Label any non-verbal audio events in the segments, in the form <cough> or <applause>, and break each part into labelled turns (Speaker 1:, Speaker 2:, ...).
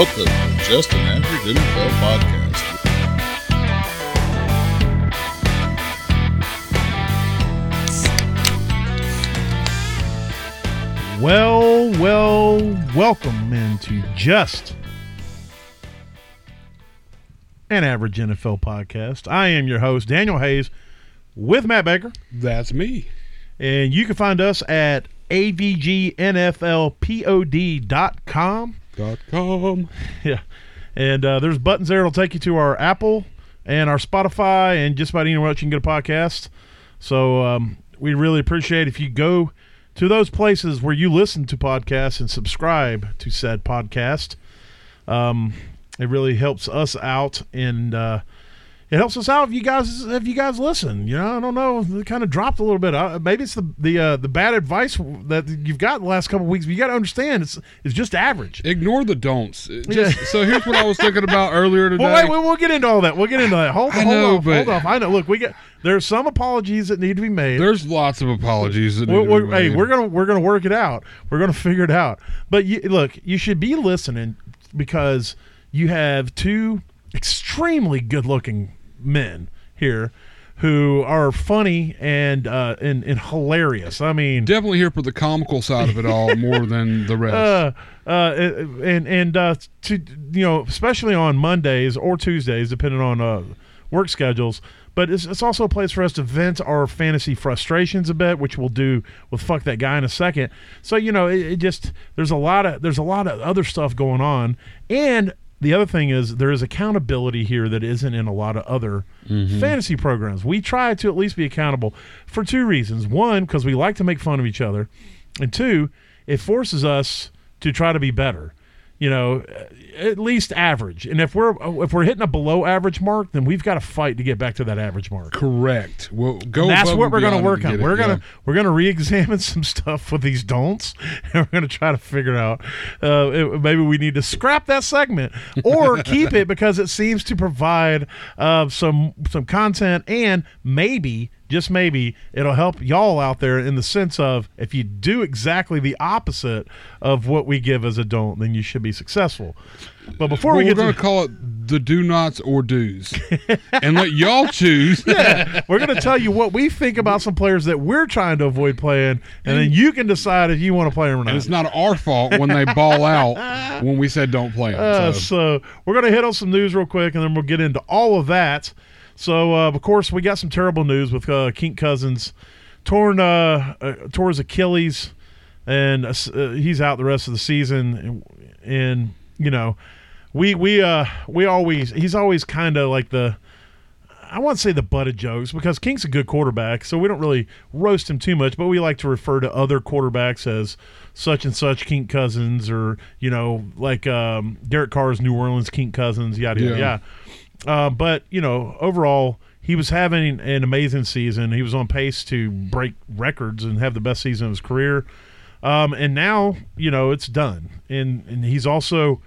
Speaker 1: Welcome to Just an Average NFL Podcast.
Speaker 2: Well, well, welcome into just an average NFL podcast. I am your host, Daniel Hayes, with Matt Baker.
Speaker 3: That's me.
Speaker 2: And you can find us at avgnflpod.com.
Speaker 3: Dot com. <laughs>
Speaker 2: Yeah. And uh, there's buttons there It'll take you to our Apple and our Spotify and just about anywhere else you can get a podcast. So um, we really appreciate if you go to those places where you listen to podcasts and subscribe to said podcast. Um, it really helps us out and uh, it helps us out if you guys if you guys listen. You know, I don't know, it kind of dropped a little bit. Uh, maybe it's the the uh, the bad advice that you've got the last couple of weeks. But you got to understand, it's it's just average.
Speaker 3: Ignore the don'ts. It
Speaker 2: Yeah.
Speaker 3: So here's what I was thinking about <laughs> earlier today.
Speaker 2: Well, wait, wait, we'll get into all that. We'll get into that. Hold,
Speaker 3: I
Speaker 2: hold
Speaker 3: know,
Speaker 2: off,
Speaker 3: but-
Speaker 2: hold off. I know. Look, we get there's some apologies that need to be made.
Speaker 3: There's lots of apologies. That
Speaker 2: We're,
Speaker 3: need
Speaker 2: we're,
Speaker 3: be
Speaker 2: hey, we're gonna we're gonna work it out. We're gonna figure it out. But you, look, you should be listening because you have two extremely good-looking men here who are funny and uh, and, and hilarious. I mean,
Speaker 3: definitely here for the comical side of it all <laughs> more than the rest.
Speaker 2: uh, uh, and and uh, to you know, especially on Mondays or Tuesdays, depending on uh, work schedules. But it's, it's also a place for us to vent our fantasy frustrations a bit, which we'll do with "fuck that guy" in a second. So you know, it, it just there's a lot of there's a lot of other stuff going on, and the other thing is there is accountability here that isn't in a lot of other mm-hmm. fantasy programs. We try to at least be accountable for two reasons: one, because we like to make fun of each other, and two, it forces us to try to be better. You know, at least average. And if we're if we're hitting a below average mark, then we've got to fight to get back to that average mark.
Speaker 3: Correct. Well, go.
Speaker 2: And that's what we're going to work on. We're gonna we're gonna re-examine <laughs> some stuff with these don'ts, <laughs> and we're going to try to figure out uh, it- maybe we need to scrap that segment or <laughs> keep it because it seems to provide uh, some some content and maybe just maybe it'll help y'all out there in the sense of if you do exactly the opposite of what we give as a don't, then you should be successful. But before
Speaker 3: Well,
Speaker 2: we
Speaker 3: we're
Speaker 2: get
Speaker 3: going
Speaker 2: to
Speaker 3: call it the do nots or do's, <laughs> and let y'all choose.
Speaker 2: we're going to tell you what we think about some players that we're trying to avoid playing, and then you can decide if you want to play them or not.
Speaker 3: And it's not our fault when they ball out when we said don't play them.
Speaker 2: Uh,
Speaker 3: so.
Speaker 2: so we're going to hit on some news real quick, and then we'll get into all of that. So, uh, of course, we got some terrible news with uh, Kirk Cousins torn uh, uh, tore his Achilles, and uh, uh, he's out the rest of the season. And, and you know, we we uh we always he's always kind of like the. I won't say the butt of jokes because Kirk's a good quarterback, so we don't really roast him too much. But we like to refer to other quarterbacks as such and such Kirk Cousins, or you know, like um, Derek Carr's New Orleans Kirk Cousins, yada yada.
Speaker 3: Yeah.
Speaker 2: yada. Uh, but you know, overall, he was having an amazing season. He was on pace to break records and have the best season of his career. Um, and now, you know, it's done. And and he's also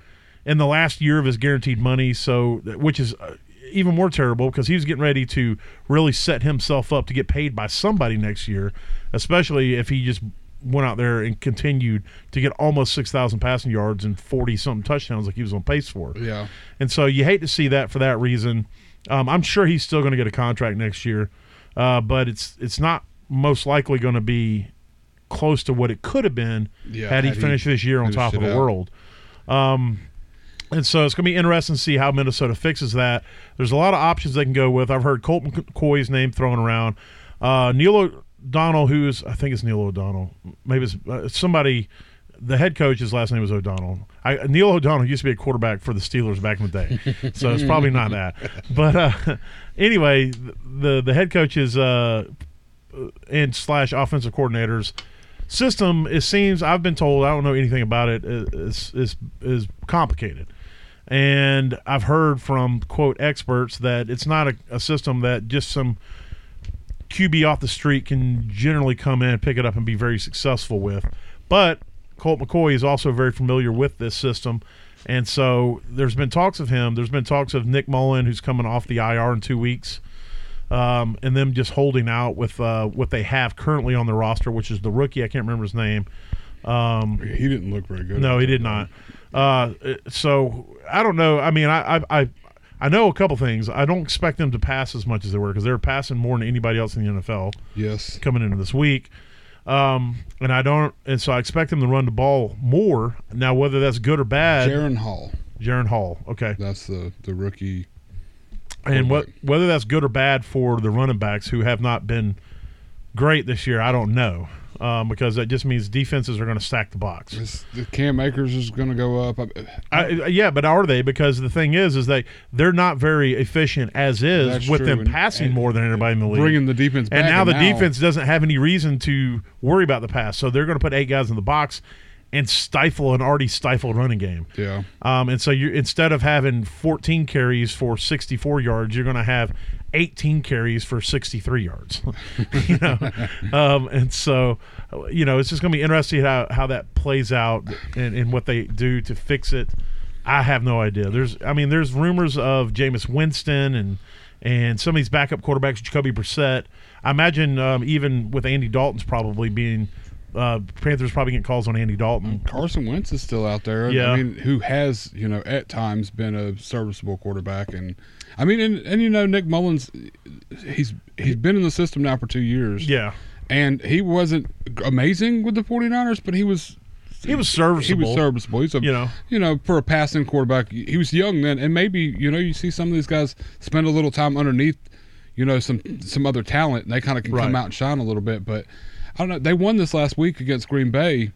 Speaker 2: in the last year of his guaranteed money, so which is uh, even more terrible because he was getting ready to really set himself up to get paid by somebody next year, especially if he just went out there and continued to get almost 6,000 passing yards and 40 something touchdowns like he was on pace for.
Speaker 3: yeah.
Speaker 2: And so you hate to see that for that reason. Um, I'm sure he's still going to get a contract next year, uh, but it's it's not most likely going to be close to what it could have been
Speaker 3: Yeah,
Speaker 2: had he
Speaker 3: had he
Speaker 2: finished this year on top of the
Speaker 3: out.
Speaker 2: world. Um, and so it's going to be interesting to see how Minnesota fixes that. There's a lot of options they can go with. I've heard Colt McCoy's name thrown around. Uh, Neil O'Donnell, who's I think it's Neil O'Donnell, maybe it's uh, somebody. The head coach, his last name was O'Donnell. I, Neil O'Donnell used to be a quarterback for the Steelers back in the day, <laughs> so it's probably not that. But uh, <laughs> anyway, the the head coach is uh, and slash offensive coordinators system. It seems I've been told I don't know anything about it. Is is is complicated, and I've heard from quote experts that it's not a, a system that just some QB off the street can generally come in, pick it up, and be very successful with. But Colt McCoy is also very familiar with this system. And so there's been talks of him. There's been talks of Nick Mullen, who's coming off the IR in two weeks, um, and them just holding out with uh, what they have currently on the roster, which is the rookie. I can't remember his name. Um,
Speaker 3: He didn't look very good.
Speaker 2: no, he did not. Uh, so I don't know. I mean, I, I, I, I know a couple things. I don't expect them to pass as much as they were because they're passing more than anybody else in the NFL
Speaker 3: Yes.
Speaker 2: coming into this week. Um, and I don't, and so I expect them to run the ball more. Now, whether that's good or bad,
Speaker 3: Jaren Hall.
Speaker 2: Jaren Hall, okay,
Speaker 3: That's the the rookie.
Speaker 2: and what whether that's good or bad for the running backs who have not been great this year, I don't know, um, because that just means defenses are going to stack the box.
Speaker 3: This, the Cam Akers is going to go up. I,
Speaker 2: I, yeah, but are they? Because the thing is, is they they're not very efficient as is
Speaker 3: That's
Speaker 2: with
Speaker 3: true,
Speaker 2: them
Speaker 3: and-
Speaker 2: passing
Speaker 3: and
Speaker 2: more than anybody in the league.
Speaker 3: bringing the defense back.
Speaker 2: and now the defense doesn't have any reason to worry about the pass, so they're going to put eight guys in the box and stifle an already stifled running game.
Speaker 3: Yeah.
Speaker 2: Um, and so you instead of having 14 carries for 64 yards, you're going to have 18 carries for 63 yards. <laughs> you know, um, and so you know it's just going to be interesting how how that plays out and, and what they do to fix it. I have no idea. There's, I mean, there's rumors of Jameis Winston and and some of these backup quarterbacks, Jacoby Brissett. I imagine um, even with Andy Dalton's probably being. Uh, Panthers probably getting calls on Andy Dalton.
Speaker 3: Carson Wentz is still out there.
Speaker 2: Yeah.
Speaker 3: I mean, who has you know at times been a serviceable quarterback, and I mean, and, and you know Nick Mullens, he's he's been in the system now for two years.
Speaker 2: Yeah,
Speaker 3: and he wasn't amazing with the 49ers, but he was
Speaker 2: he was serviceable.
Speaker 3: he was serviceable. He's a
Speaker 2: You know.
Speaker 3: you know for a passing quarterback, he was young then, and maybe you know you see some of these guys spend a little time underneath, you know some some other talent, and they kind of can come out and shine a little bit. But I don't know. They won this last week against Green Bay.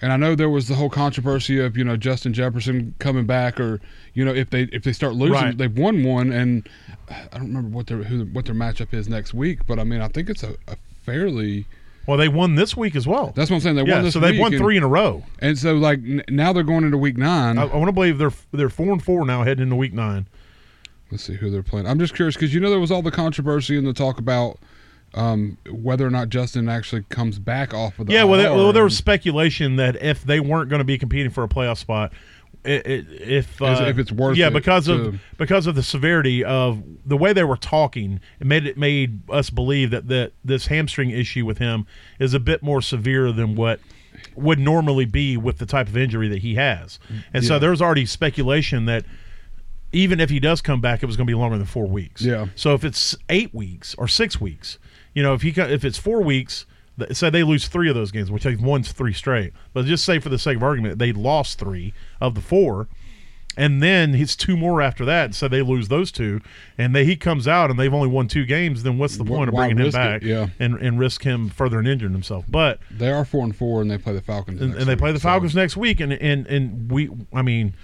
Speaker 3: And I know there was the whole controversy of you know Justin Jefferson coming back, or you know if they if they start losing,
Speaker 2: Right.
Speaker 3: they've won one, and I don't remember what their who, what their matchup is next week. But I mean, I think it's a, a fairly
Speaker 2: Well, they won this week as well.
Speaker 3: that's what I'm saying. They
Speaker 2: yeah,
Speaker 3: won this
Speaker 2: so they've won
Speaker 3: and-
Speaker 2: three in a row.
Speaker 3: and so like n- now they're going into week nine.
Speaker 2: I, I want to believe they're they're four and four now, heading into week nine.
Speaker 3: Let's see who they're playing. I'm just curious because you know there was all the controversy and the talk about um, whether or not Justin actually comes back off of the
Speaker 2: yeah, well, there, well, there was speculation that if they weren't going to be competing for a playoff spot, it, it, if uh,
Speaker 3: if it's worth
Speaker 2: yeah,
Speaker 3: it
Speaker 2: because
Speaker 3: to-
Speaker 2: of because of the severity of the way they were talking, it made it made us believe that that this hamstring issue with him is a bit more severe than what would normally be with the type of injury that he has, and so
Speaker 3: Yeah.
Speaker 2: there was already speculation that. Even if he does come back, it was going to be longer than four weeks.
Speaker 3: Yeah.
Speaker 2: So if it's eight weeks or six weeks, you know, if he if it's four weeks, say they lose three of those games, which they've won three straight. But just say for the sake of argument, they lost three of the four, and then it's two more after that. So they lose those two, and they, he comes out and they've only won two games. Then what's the point of bringing him
Speaker 3: it?
Speaker 2: back?
Speaker 3: Yeah.
Speaker 2: and and risk him further and injuring himself. But
Speaker 3: they are four and four and they play the Falcons
Speaker 2: and,
Speaker 3: next
Speaker 2: and they
Speaker 3: week,
Speaker 2: play the
Speaker 3: so
Speaker 2: Falcons next week, and and and we, I mean.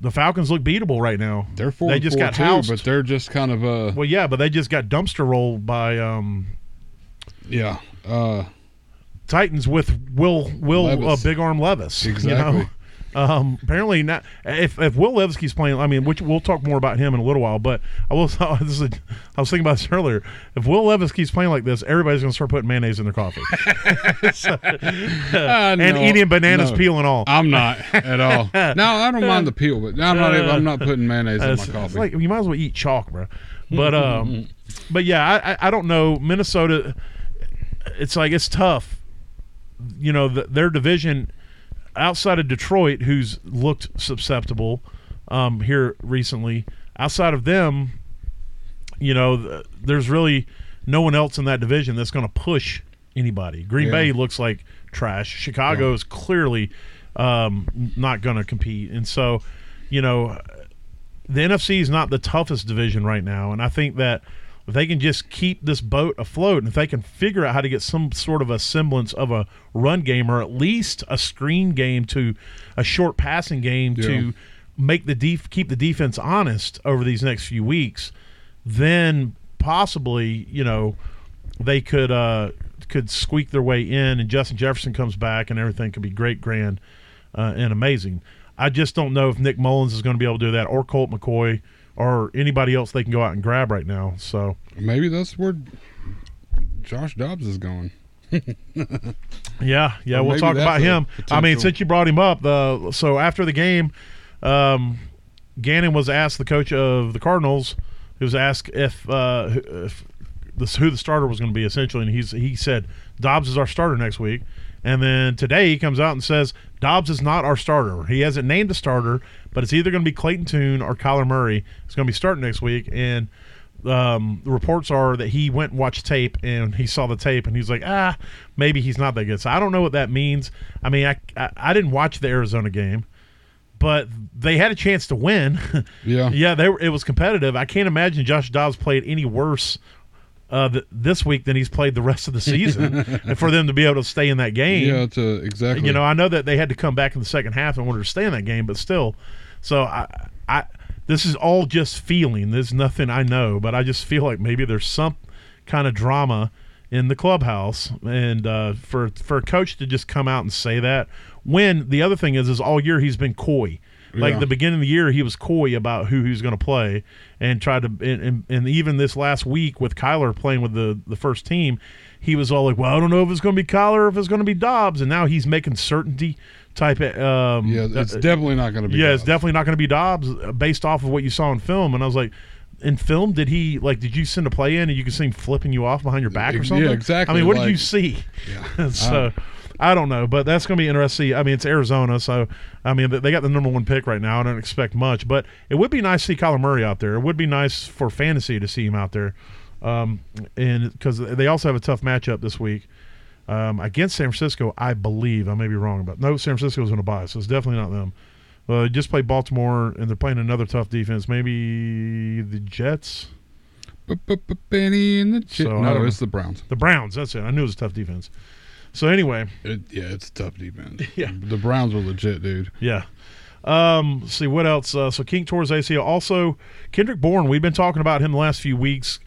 Speaker 2: The Falcons look beatable right now.
Speaker 3: They're four.
Speaker 2: They just
Speaker 3: four
Speaker 2: got
Speaker 3: too,
Speaker 2: housed.
Speaker 3: but they're just kind of uh
Speaker 2: well, yeah, but they just got dumpster rolled by um,
Speaker 3: yeah uh
Speaker 2: Titans with Will Will uh, Big Arm Levis. you
Speaker 3: Exactly.
Speaker 2: know? Um, apparently not. If if Will Levis keeps playing, I mean, which we'll talk more about him in a little while. But I will. <laughs> This is a, I was thinking about this earlier. If Will Levis keeps playing like this, everybody's going to start putting mayonnaise in their coffee So- <laughs> <laughs> and
Speaker 3: no,
Speaker 2: eating bananas,
Speaker 3: no.
Speaker 2: peel and all.
Speaker 3: I'm not at all. no, I don't mind the peel, but I'm not. I'm not putting mayonnaise in my
Speaker 2: It's- it's
Speaker 3: coffee.
Speaker 2: like you might as well eat chalk, bro. But um, but yeah, I, I I don't know Minnesota. It's like it's tough. You know, the, their division outside of Detroit, who's looked susceptible um, here recently. Outside of them, you know, th- there's really no one else in that division that's going to push anybody. Green
Speaker 3: Yeah.
Speaker 2: Bay looks like trash. Chicago is clearly um, not going to compete, and so you know the NFC is not the toughest division right now, and I think that if they can just keep this boat afloat, and if they can figure out how to get some sort of a semblance of a run game or at least a screen game to a short passing game
Speaker 3: Yeah.
Speaker 2: to make the def- keep the defense honest over these next few weeks, then possibly you know they could uh, could squeak their way in, and Justin Jefferson comes back, and everything could be great, grand, uh, and amazing. I just don't know if Nick Mullens is going to be able to do that, or Colt McCoy, or anybody else they can go out and grab right now. So
Speaker 3: Maybe that's where Josh Dobbs is going. <laughs>
Speaker 2: yeah, yeah,
Speaker 3: Or
Speaker 2: we'll talk about him. I mean, since you brought him up, the so after the game, um, Gannon was asked the coach of the Cardinals. He was asked if uh, if this who the starter was going to be essentially, and he's he said Dobbs is our starter next week. And then today he comes out and says Dobbs is not our starter. He hasn't named a starter, but it's either going to be Clayton Tune or Kyler Murray. It's going to be starting next week. And um, the reports are that he went and watched tape and he saw the tape and he's like, ah, maybe he's not that good. So I don't know what that means. I mean, I, I, I didn't watch the Arizona game, but they had a chance to win. <laughs>
Speaker 3: Yeah.
Speaker 2: yeah, they were, it was competitive. I can't imagine Josh Dobbs played any worse uh, th- this week than he's played the rest of the season, <laughs> and for them to be able to stay in that game.
Speaker 3: Yeah, it's exactly.
Speaker 2: You know, I know that they had to come back in the second half in order to stay in that game, but still. So I, I, this is all just feeling. There's nothing I know, but I just feel like maybe there's some kind of drama in the clubhouse, and uh, for for a coach to just come out and say that. When the other thing is, is all year he's been coy. Like
Speaker 3: Yeah.
Speaker 2: the beginning of the year, he was coy about who he was going to play, and tried to. And, and, and even this last week with Kyler playing with the the first team, he was all like, "Well, I don't know if it's going to be Kyler or if it's going to be Dobbs," and now he's making certainty type. Of, um,
Speaker 3: yeah, it's
Speaker 2: uh,
Speaker 3: definitely not going to be.
Speaker 2: yeah, it's
Speaker 3: Dobbs.
Speaker 2: definitely not going to be Dobbs uh, based off of what you saw in film. And I was like, in film, did he like? Did you send a play in and you could see him flipping you off behind your back or something Yeah,
Speaker 3: exactly,
Speaker 2: I mean, what did you see?
Speaker 3: Yeah. <laughs>
Speaker 2: so. I don't know, but that's going to be interesting. I mean, it's Arizona, so I mean they got the number one pick right now. I don't expect much, but it would be nice to see Kyler Murray out there. It would be nice for fantasy to see him out there, um, and because they also have a tough matchup this week um, against San Francisco. I believe I may be wrong, but no, San Francisco's going to buy, so it's definitely not them. Uh, they just played Baltimore, and they're playing another tough defense. Maybe the Jets,
Speaker 3: Benny in the jet.
Speaker 2: So,
Speaker 3: no, it's the Browns.
Speaker 2: the Browns. That's it. I knew it was a tough defense. So anyway,
Speaker 3: It, yeah, it's a tough defense. <laughs>
Speaker 2: Yeah.
Speaker 3: the Browns were legit, dude.
Speaker 2: Yeah. Um, let's see what else. Uh, so Kirk tours ACL. Also, Kendrick Bourne. We've been talking about him the last few weeks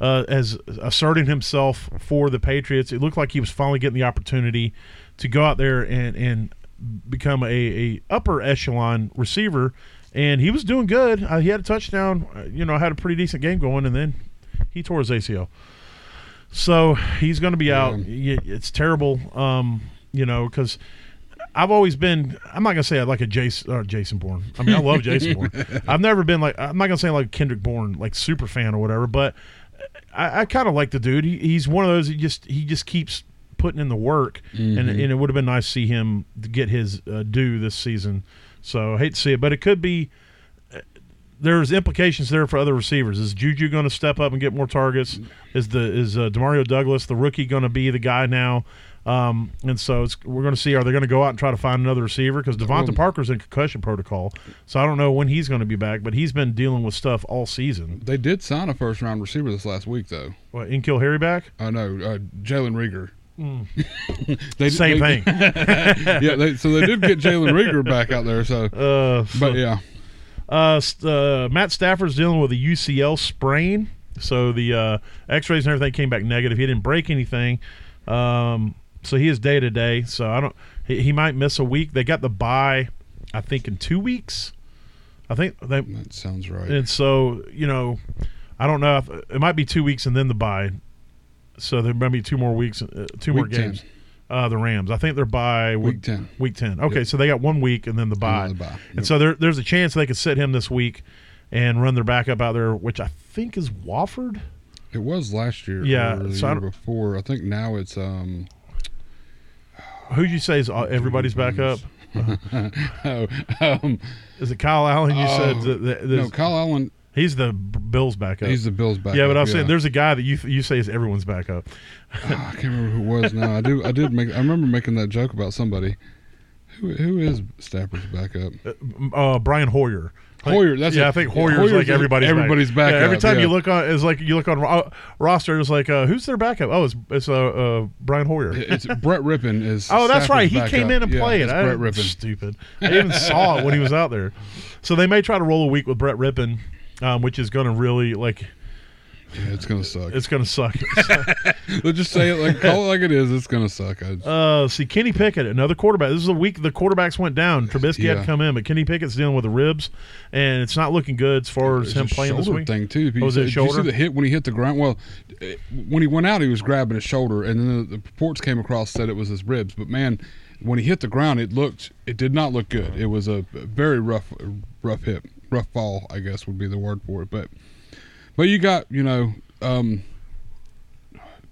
Speaker 2: uh, as asserting himself for the Patriots. It looked like he was finally getting the opportunity to go out there and and become a, a upper echelon receiver, and he was doing good. Uh, he had a touchdown. Uh, you know, had a pretty decent game going, and then he tore his ACL. So he's going to be out. It's terrible, um, you know, because I've always been. I'm not gonna say I like a Jason or Jason Bourne. I mean, I love <laughs> Jason Bourne. I've never been like. I'm not gonna say like Kendrick Bourne, like super fan or whatever. But I, I kind of like the dude. He, he's one of those. He just he just keeps putting in the work, and, and it would have been nice to see him get his uh, due this season. So I hate to see it, but it could be. Uh, There's implications there for other receivers. Is Juju going to step up and get more targets? Is the is uh, Demario Douglas the rookie going to be the guy now? Um, and so it's, we're going to see. Are they going to go out and try to find another receiver? Because
Speaker 3: DeVante
Speaker 2: Parker's in concussion protocol, so I don't know when he's going to be back. But he's been dealing with stuff all season.
Speaker 3: They did sign a first round receiver this last week, though.
Speaker 2: What, N'Keal Harry back?
Speaker 3: Oh know uh, Jalen Reagor. they, <laughs>
Speaker 2: Same
Speaker 3: they-
Speaker 2: thing. <laughs>
Speaker 3: yeah, they, so they did get Jalen Reagor back out there. So, <laughs>
Speaker 2: Uh, so-
Speaker 3: but yeah,
Speaker 2: Uh, uh, Matt Stafford's dealing with a UCL sprain, so the uh, X-rays and everything came back negative. He didn't break anything, um, so he is day to day. So I don't. He, he might miss a week. They got the bye, I think, in two weeks. I think they,
Speaker 3: that sounds right.
Speaker 2: and so you know, I don't know if it might be two weeks and then the bye. So there might be two more weeks, uh, two more
Speaker 3: games. 10.
Speaker 2: Uh, the Rams. I think they're by
Speaker 3: Week ten.
Speaker 2: Week ten. Okay, so they got one week and then the bye.
Speaker 3: the bye.
Speaker 2: And so there, there's a chance they could sit him this week and run their backup out there, which I think is Wolford.
Speaker 3: It was last year.
Speaker 2: Yeah,
Speaker 3: or the
Speaker 2: so
Speaker 3: year
Speaker 2: don't-
Speaker 3: before. I think now it's um.
Speaker 2: Who'd you say is everybody's backup? <laughs>
Speaker 3: Oh, um,
Speaker 2: Is it Kyle Allen? You said
Speaker 3: Oh,
Speaker 2: that, that,
Speaker 3: no, Kyle Allen.
Speaker 2: He's the Bills backup.
Speaker 3: He's the Bills backup.
Speaker 2: yeah, but I was saying there's a guy that you you say is everyone's backup.
Speaker 3: Ah, I can't remember who it was now. I do. I did make. I remember making that joke about somebody. Who who is Stafford's backup?
Speaker 2: Uh, Brian Hoyer.
Speaker 3: Hoyer, that's
Speaker 2: yeah.
Speaker 3: it.
Speaker 2: I think
Speaker 3: Yeah,
Speaker 2: Hoyer's,
Speaker 3: Hoyer's
Speaker 2: like everybody's
Speaker 3: everybody's
Speaker 2: back. Yeah, every
Speaker 3: backup,
Speaker 2: time you look on, it's like you look on ro- roster. It's like uh, who's their backup? Oh, it's it's uh, uh Brian Hoyer.
Speaker 3: It's Brett Rypien is. <laughs>
Speaker 2: Oh, that's
Speaker 3: Stafford's
Speaker 2: right. He
Speaker 3: backup.
Speaker 2: came in and
Speaker 3: Yeah,
Speaker 2: played. I,
Speaker 3: Brett Rypien. <laughs>
Speaker 2: Stupid. I even saw it when he was out there. So they may try to roll a week with Brett Rypien, um, which is going to really like
Speaker 3: Yeah, it's gonna suck.
Speaker 2: it's going to suck. <laughs>
Speaker 3: Let's just say it like call it like it is. It's gonna suck. I,
Speaker 2: uh, see, Kenny Pickett, another quarterback. This is a week the quarterbacks went down. Trubisky had to come in, but Kenny Pickett's dealing with the ribs, and it's not looking good as far as him playing this
Speaker 3: shoulder
Speaker 2: week.
Speaker 3: thing too. You,
Speaker 2: Oh, was it
Speaker 3: did you see the hit when he hit the ground? Well, when he went out, he was grabbing his shoulder, and then the, the reports came across said it was his ribs. But man, when he hit the ground, it looked it did not look good. It was a very rough rough hit, rough fall, I guess would be the word for it. But but you got you know. Um,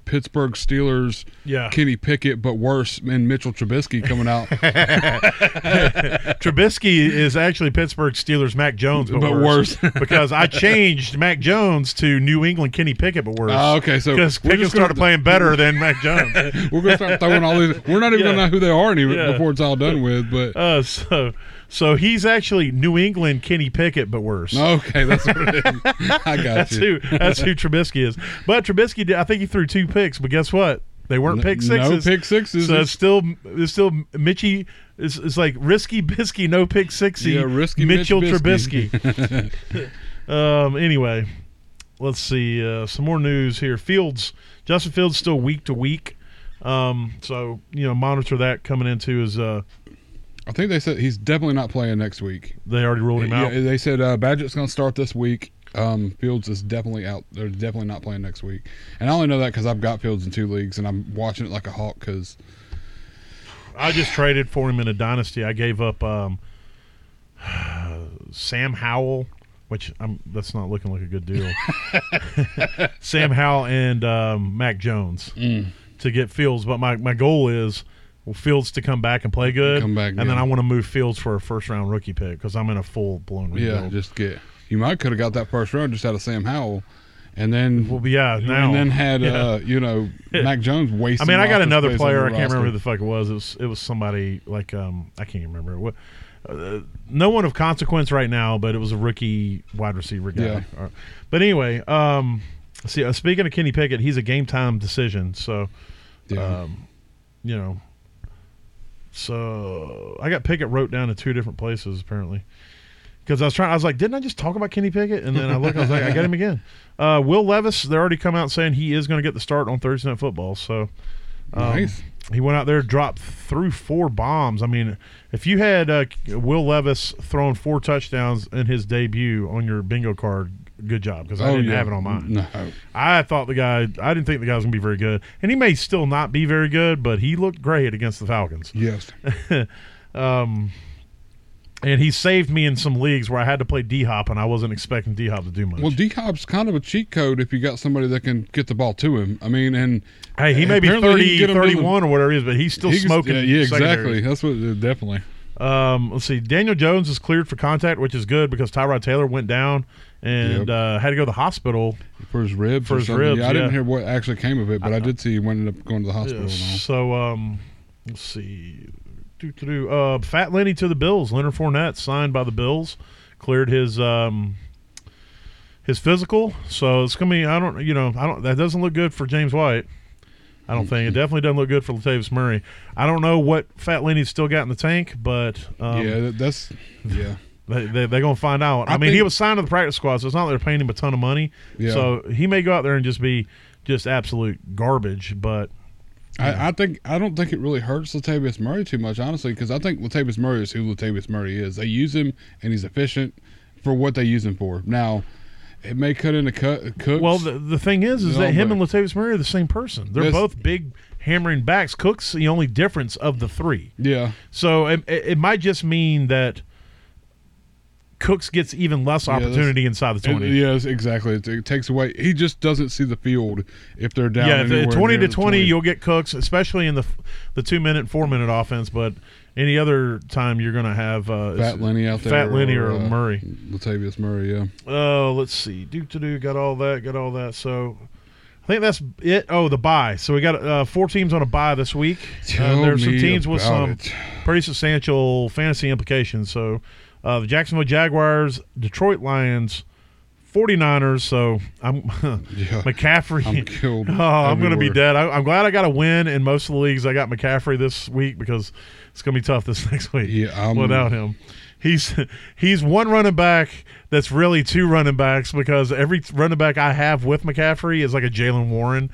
Speaker 3: Pittsburgh Steelers
Speaker 2: Yeah.
Speaker 3: Kenny Pickett, but worse, and Mitchell Trubisky coming out. <laughs>
Speaker 2: Trubisky is actually Pittsburgh Steelers Mac Jones, but,
Speaker 3: But
Speaker 2: worse.
Speaker 3: worse. <laughs>
Speaker 2: because I changed Mac Jones to New England Kenny Pickett, but worse.
Speaker 3: Oh, okay, so
Speaker 2: because Pickett started playing better than Mac Jones. <laughs>
Speaker 3: We're gonna start throwing all these. We're not even
Speaker 2: Yeah.
Speaker 3: gonna know who they are any
Speaker 2: Yeah.
Speaker 3: before it's all done with. But
Speaker 2: Uh, so, so he's actually New England Kenny Pickett, but worse.
Speaker 3: okay, that's what it is. <laughs> I got
Speaker 2: That's
Speaker 3: you.
Speaker 2: who. That's who Trubisky is. But Trubisky, did, I think he threw two picks. But guess what? They weren't pick sixes.
Speaker 3: No pick sixes.
Speaker 2: So it's still, it's still Mitchy. It's, it's like risky bisky, no pick sixy.
Speaker 3: Yeah, risky
Speaker 2: Mitchell
Speaker 3: Bisky.
Speaker 2: Trubisky. <laughs> <laughs> um. Anyway, let's see uh, some more news here. Fields, Justin Fields, still week to week. Um. So you know, monitor that coming into his. Uh,
Speaker 3: I think they said he's definitely not playing next week.
Speaker 2: they already ruled him out.
Speaker 3: Yeah, they said uh, Bagent's going to start this week. Um, Fields is definitely out. They're definitely not playing next week. And I only know that because I've got Fields in two leagues and I'm watching it like a hawk because
Speaker 2: I just traded for him in a dynasty. I gave up um, <sighs> Sam Howell, which I'm, that's not looking like a good deal. <laughs> Sam Howell and um, Mac Jones
Speaker 3: Mm.
Speaker 2: to get Fields, but my, my goal is Fields to come back and play good,
Speaker 3: Come back,
Speaker 2: and then. I want to move Fields for a first round rookie pick because I'm in a full blown
Speaker 3: yeah, just get. You might could have got that first round just out of Sam Howell, and then
Speaker 2: well, yeah, now
Speaker 3: and then had <laughs>
Speaker 2: Yeah.
Speaker 3: uh, you know <laughs> Mac Jones
Speaker 2: wasted.
Speaker 3: I
Speaker 2: mean, I got another player. I can't remember who the fuck it was. It was it was somebody like um I can't remember what. Uh, no one of consequence right now, but it was a rookie wide receiver guy.
Speaker 3: Yeah.
Speaker 2: Uh, But anyway, um, see, uh, speaking of Kenny Pickett, he's a game time decision. So,
Speaker 3: Yeah.
Speaker 2: um, you know, so I got Pickett wrote down in two different places apparently. Because I was trying, I was like, didn't I just talk about Kenny Pickett? And then I look, I was like, I got him again. <laughs> Uh, Will Levis, they already come out saying he is going to get the start on Thursday Night Football. So, um,
Speaker 3: Nice.
Speaker 2: He went out there, dropped through four bombs. I mean, if you had uh, Will Levis throwing four touchdowns in his debut on your bingo card, good job because I
Speaker 3: Oh,
Speaker 2: didn't
Speaker 3: yeah.
Speaker 2: have it on mine.
Speaker 3: No.
Speaker 2: I thought the guy, I didn't think the guy was going to be very good, and he may still not be very good, but he looked great against the Falcons.
Speaker 3: Yes. <laughs>
Speaker 2: Um, and he saved me in some leagues where I had to play D Hop, and I wasn't expecting D Hop to do much.
Speaker 3: Well, D Hop's kind of a cheat code if you got somebody that can get the ball to him. I mean, and
Speaker 2: hey, he may be
Speaker 3: apparently
Speaker 2: 30,
Speaker 3: he can get him to the-
Speaker 2: 31 or whatever he is, but he's still
Speaker 3: he can-
Speaker 2: smoking.
Speaker 3: Yeah, yeah exactly. That's what uh, definitely.
Speaker 2: Um, let's see. Daniel Jones is cleared for contact, which is good because Tyrod Taylor went down and
Speaker 3: Yep.
Speaker 2: uh, had to go to the hospital.
Speaker 3: For his ribs.
Speaker 2: For his ribs,
Speaker 3: Yeah, I didn't hear what actually came of it, but I, did see he ended up going to the hospital. all.
Speaker 2: So, um, let's see. Uh, Fat Lenny to the Bills. Leonard Fournette signed by the Bills, cleared his um, his physical. So it's gonna be. I don't. You know. I don't. That doesn't look good for James White. I don't think it definitely doesn't look good for Latavius Murray. I don't know what Fat Lenny's still got in the tank, but um,
Speaker 3: yeah, that's yeah.
Speaker 2: They, they, they're going to find out. I,
Speaker 3: I
Speaker 2: mean, he was signed to the practice squad, so it's not like they're paying him a ton of money.
Speaker 3: Yeah.
Speaker 2: So he may go out there and just be just absolute garbage. But
Speaker 3: I, I think I don't think it really hurts Latavius Murray too much, honestly, because I think Latavius Murray is who Latavius Murray is. They use him and he's efficient for what they use him for. Now, it may cut into cut Cooks.
Speaker 2: well, the, the thing is, is that him and Latavius Murray are the same person. They're both big hammering backs. Cook's the only difference of the three.
Speaker 3: yeah,
Speaker 2: So it it might just mean that Cooks gets even less
Speaker 3: Yeah,
Speaker 2: opportunity inside the
Speaker 3: It-
Speaker 2: twenty.
Speaker 3: yes, exactly. It, it takes away. He just doesn't see the field if they're down.
Speaker 2: Yeah, if, uh,
Speaker 3: anywhere
Speaker 2: twenty
Speaker 3: near
Speaker 2: to
Speaker 3: the
Speaker 2: 20, you'll get Cooks, especially in the the two minute, four minute offense. But any other time, you're going to have uh,
Speaker 3: Fat Lenny out there.
Speaker 2: Fat Lenny or,
Speaker 3: uh,
Speaker 2: Murray.
Speaker 3: Latavius Murray. Yeah.
Speaker 2: Oh, let's see. Do to do. Got all that. Got all that. So. I think that's it. Oh, the buy. So we got uh, four teams on a buy this week. Uh, there's some
Speaker 3: me
Speaker 2: teams with some
Speaker 3: it.
Speaker 2: pretty substantial fantasy implications. So uh, the Jacksonville Jaguars, Detroit Lions, 49ers. So I'm <laughs>
Speaker 3: Yeah.
Speaker 2: McCaffrey.
Speaker 3: I'm killed. <laughs>
Speaker 2: Oh, I'm going to be dead. I, I'm glad I got a win in most of the leagues. I got McCaffrey this week because it's going to be tough this <laughs> next week
Speaker 3: Yeah, I'm-
Speaker 2: without him. He's he's one running back that's really two running backs because every running back I have with McCaffrey is like a Jaylen Warren.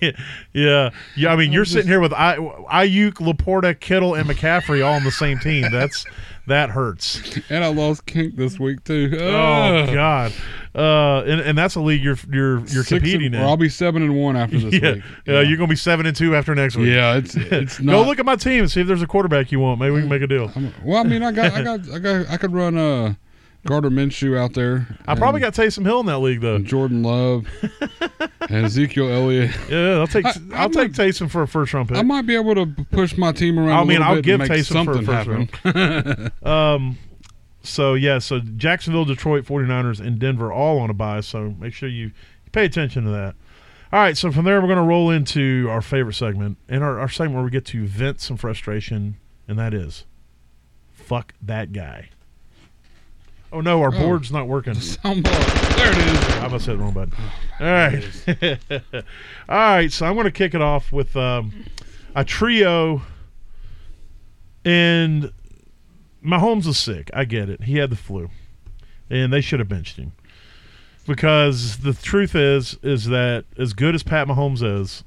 Speaker 2: <laughs> yeah, yeah. I mean, you're sitting here with I, Aiyuk, LaPorta, Kittle, and McCaffrey all on the same team. That's that hurts.
Speaker 3: And I lost Kirk this week too.
Speaker 2: Oh. God, uh, and, and that's a league you're you're you're
Speaker 3: Six
Speaker 2: competing
Speaker 3: and,
Speaker 2: in.
Speaker 3: or I'll be seven and one after this <laughs>
Speaker 2: yeah,
Speaker 3: week.
Speaker 2: yeah, you're gonna be seven and two after next week.
Speaker 3: Yeah, it's it's not.
Speaker 2: Go look at my team and see if there's a quarterback you want. Maybe we can make a deal.
Speaker 3: I'm- well, I mean, I got, I got, I got, I could run. Uh, Gardner Minshew out there.
Speaker 2: I probably got Taysom Hill in that league though.
Speaker 3: Jordan Love <laughs> and Ezekiel Elliott.
Speaker 2: Yeah, I'll take
Speaker 3: I-
Speaker 2: will take Taysom for a first round pick.
Speaker 3: I might be able to push my team around.
Speaker 2: I mean, I'll give Taysom for a first
Speaker 3: happen. <laughs>
Speaker 2: Um, so yeah, so Jacksonville, Detroit, 49ers, and Denver all on a bye. So make sure you, you pay attention to that. All right, so from there we're going to roll into our favorite segment, and our, our segment where we get to vent some frustration, and that is, fuck that guy. Oh no, our
Speaker 3: Oh.
Speaker 2: board's not working. <laughs>
Speaker 3: Soundbar. There it is.
Speaker 2: I must hit the wrong button. All right. <laughs> All right. So I'm going to kick it off with um, a trio. And Mahomes is sick. I get it. He had the flu. And they should have benched him. Because the truth is, is that as good as Pat Mahomes is,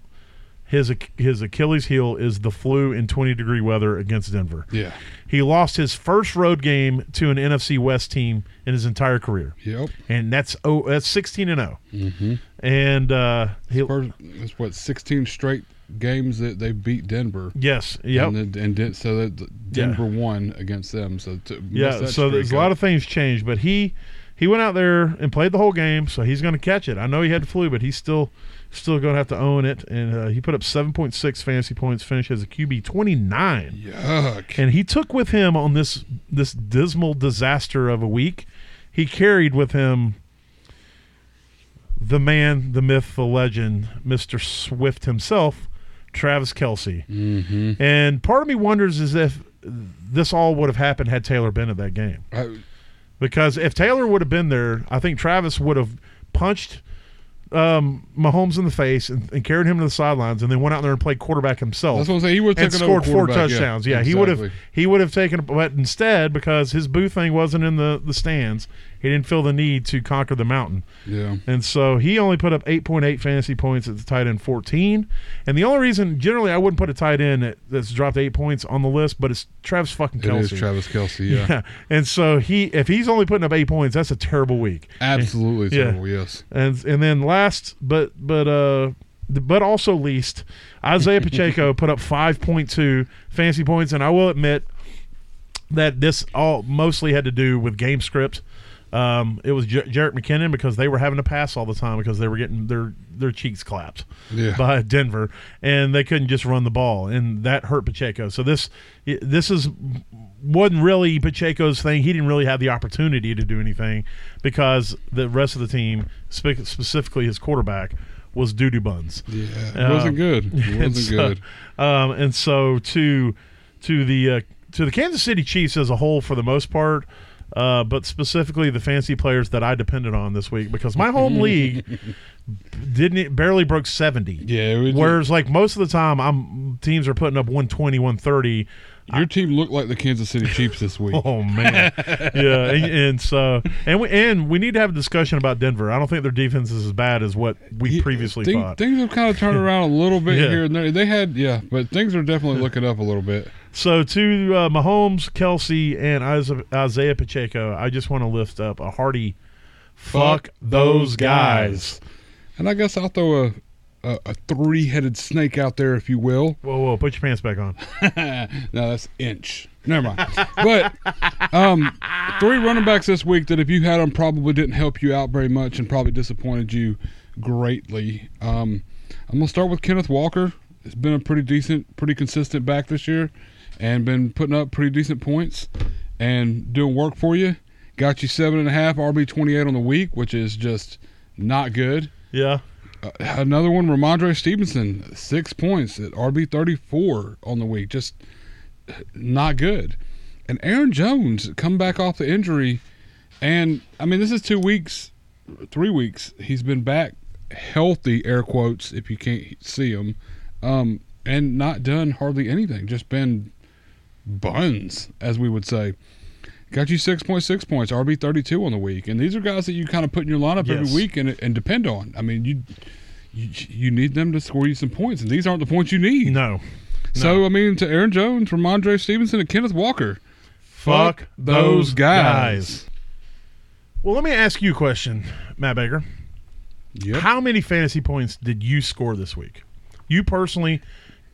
Speaker 2: his his Achilles heel is the flu in 20 degree weather against Denver.
Speaker 3: Yeah.
Speaker 2: He lost his first road game to an NFC West team in his entire career
Speaker 3: Yep.
Speaker 2: and that's oh that's 16 and 0
Speaker 3: Mm-hmm.
Speaker 2: and uh he
Speaker 3: it's what 16 straight games that they beat Denver.
Speaker 2: yes yep
Speaker 3: And, then- and so that Denver won against them. So
Speaker 2: yeah so there's a lot of things changed but he he went out there and played the whole game so he's going to catch it i know he had the flu but he's still still going to have to own it and uh, he put up 7.6 fantasy points finished as a qb 29
Speaker 3: yuck.
Speaker 2: and he took with him on this this dismal disaster of a week he carried with him the man the myth the legend mr swift himself travis kelce
Speaker 3: Mm-hmm.
Speaker 2: And part of me wonders is if this all would have happened had Taylor been at that game.
Speaker 3: I,
Speaker 2: Because if Taylor would have been there, I think Travis would have punched um, Mahomes in the face and, and carried him to the sidelines, and then went out there and played quarterback himself
Speaker 3: that's what I'm saying. He would have
Speaker 2: scored four touchdowns. Yeah, he would have he would have taken, but instead because his boo thing wasn't in the the stands, he didn't feel the need to conquer the mountain.
Speaker 3: Yeah.
Speaker 2: And so he only put up 8.8 fantasy points at the tight end 14. And the only reason, generally, I wouldn't put a tight end that, that's dropped eight points on the list, but it's Travis fucking Kelce.
Speaker 3: is Travis Kelce. <laughs> Yeah.
Speaker 2: And so he, if he's only putting up eight points, that's a terrible week.
Speaker 3: Absolutely <laughs>
Speaker 2: Yeah.
Speaker 3: terrible. Yes.
Speaker 2: And and then last, but but uh, but also least, Isaiah <laughs> Pacheco put up 5.2 fantasy points, and I will admit that this all mostly had to do with game script. Um, it was J- Jerick McKinnon because they were having to pass all the time because they were getting their their cheeks clapped
Speaker 3: Yeah.
Speaker 2: by Denver, and they couldn't just run the ball, and that hurt Pacheco. So this this is wasn't really Pacheco's thing. He didn't really have the opportunity to do anything because the rest of the team, spe- specifically his quarterback, was doo doo buns.
Speaker 3: Yeah. It
Speaker 2: Um,
Speaker 3: wasn't good. It <laughs> wasn't
Speaker 2: so-
Speaker 3: good.
Speaker 2: Um, and so to to the uh, to the Kansas City Chiefs as a whole, for the most part, uh, but specifically the fancy players that I depended on this week because my home <laughs> league didn't barely broke seventy.
Speaker 3: Yeah. It was,
Speaker 2: Whereas like most of the time, I'm teams are putting up 120, 130.
Speaker 3: your team looked like the Kansas City <laughs> Chiefs this week.
Speaker 2: Oh man, yeah, and, and so and we and we need to have a discussion about Denver. I don't think their defense is as bad as what we
Speaker 3: Yeah,
Speaker 2: previously
Speaker 3: thing-
Speaker 2: thought.
Speaker 3: Things have kind of turned <laughs> around a little bit
Speaker 2: Yeah.
Speaker 3: here and there. They had, yeah, but things are definitely looking up a little bit.
Speaker 2: So to uh, Mahomes, Kelce, and Isaiah Pacheco, I just want to lift up a hearty fuck, those guys.
Speaker 3: And I guess I'll throw a, a, a three headed snake out there, if you will.
Speaker 2: Whoa, whoa, put your pants back on. <laughs>
Speaker 3: no, that's inch. Never mind. but um, three running backs this week that if you had them probably didn't help you out very much and probably disappointed you greatly. Um, I'm gonna start with Kenneth Walker. It's been a pretty decent, pretty consistent back this year, and been putting up pretty decent points and doing work for you. Got you seven and a half RB 28 on the week, which is just not good.
Speaker 2: Yeah,
Speaker 3: Uh, another one, Rhamondre Stevenson, six points at RB thirty four on the week, just not good. And Aaron Jones come back off the injury, and I mean this is two weeks, three weeks. He's been back healthy, air quotes, if you can't see him, um, and not done hardly anything. Just been buns, as we would say. Got you six point six points, RB thirty two on the week, and these are guys that you kind of put in your lineup
Speaker 2: Yes.
Speaker 3: every week and and depend on. I mean, you, you you need them to score you some points, and these aren't the points you need.
Speaker 2: no,
Speaker 3: So I mean, to Aaron Jones, Rhamondre Stevenson, and Kenneth Walker,
Speaker 2: fuck,
Speaker 3: those guys.
Speaker 2: Well, let me ask you a question, Matt Baker.
Speaker 3: Yep.
Speaker 2: How many fantasy points did you score this week? You personally,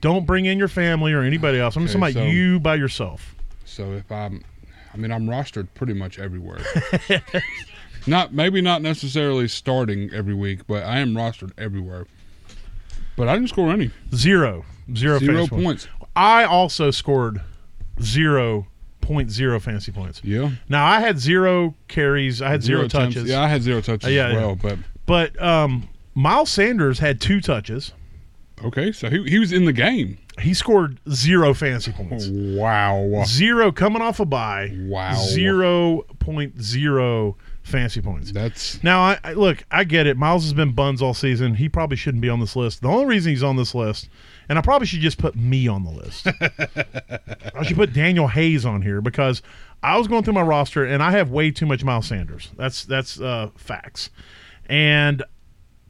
Speaker 2: don't bring in your family or anybody else. I'm just
Speaker 3: Okay,
Speaker 2: talking about
Speaker 3: so-
Speaker 2: you by yourself.
Speaker 3: So if I'm, I mean, I'm rostered pretty much everywhere. <laughs> not maybe not necessarily starting every week, but I am rostered everywhere. But I didn't score any.
Speaker 2: Zero. Zero,
Speaker 3: Zero
Speaker 2: fantasy
Speaker 3: points.
Speaker 2: I also scored zero point zero fantasy points.
Speaker 3: Yeah.
Speaker 2: Now I had zero carries. I had zero,
Speaker 3: attempts.
Speaker 2: touches.
Speaker 3: Yeah, I had zero touches
Speaker 2: Uh, yeah,
Speaker 3: as
Speaker 2: yeah.
Speaker 3: well. But
Speaker 2: But um, Miles Sanders had two touches.
Speaker 3: Okay, so he he was in the game.
Speaker 2: He scored zero fantasy points.
Speaker 3: Wow.
Speaker 2: Zero coming off a bye.
Speaker 3: Wow.
Speaker 2: Zero point zero fantasy points.
Speaker 3: That's
Speaker 2: Now, I, I look, I get it. Miles has been buns all season. He probably shouldn't be on this list. The only reason he's on this list, and I probably should just put me on the list. <laughs> I should put Daniel Hayes on here because I was going through my roster and I have way too much Miles Sanders. That's that's uh, facts, and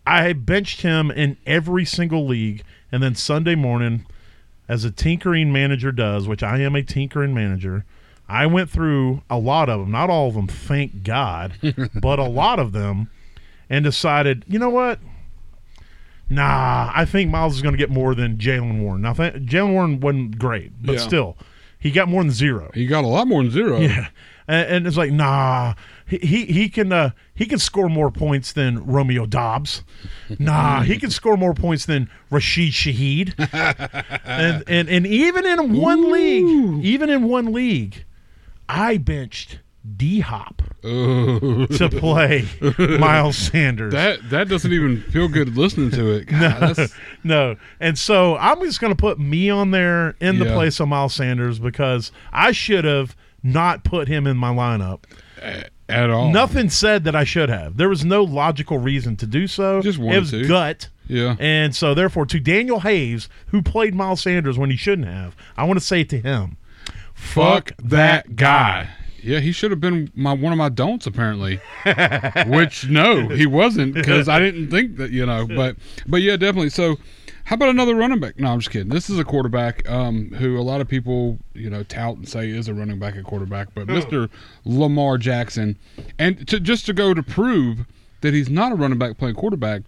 Speaker 2: I benched him in every single league. And then Sunday morning, as a tinkering manager does, which I am a tinkering manager, I went through a lot of them, not all of them, thank God, <laughs> but a lot of them, and decided, you know what? Nah, I think Miles is going to get more than Jaylen Warren. Now, th- Jaylen Warren wasn't great, but
Speaker 3: Yeah.
Speaker 2: still, he got more than zero.
Speaker 3: he got a lot more than zero.
Speaker 2: Yeah, and, and it's like, nah, he he, can uh, he can score more points than Romeo Doubs. <laughs> Nah, he can score more points than Rashid Shaheed. <laughs> and and and even in one league, even in one league, I benched D Hop to play <laughs> Miles Sanders.
Speaker 3: That that doesn't even feel good listening to it. God, that's,
Speaker 2: no. And so I'm just going to put me on there in the place of Miles Sanders because I should have not put him in my lineup.
Speaker 3: At all.
Speaker 2: Nothing said that I should have. There was no logical reason to do so.
Speaker 3: Just wanted it
Speaker 2: was
Speaker 3: to.
Speaker 2: gut.
Speaker 3: Yeah.
Speaker 2: And so, therefore, to Daniel Hayes, who played Miles Sanders when he shouldn't have, I want to say to him,
Speaker 3: Fuck that guy. Yeah, he should have been my one of my don'ts apparently. <laughs> Which no, he wasn't because I didn't think that you know. But but yeah, definitely. So, how about another running back? No, I'm just kidding. This is a quarterback um, who a lot of people you know tout and say is a running back at quarterback, but Mr. Lamar Jackson, and to, just to go to prove that he's not a running back playing quarterback.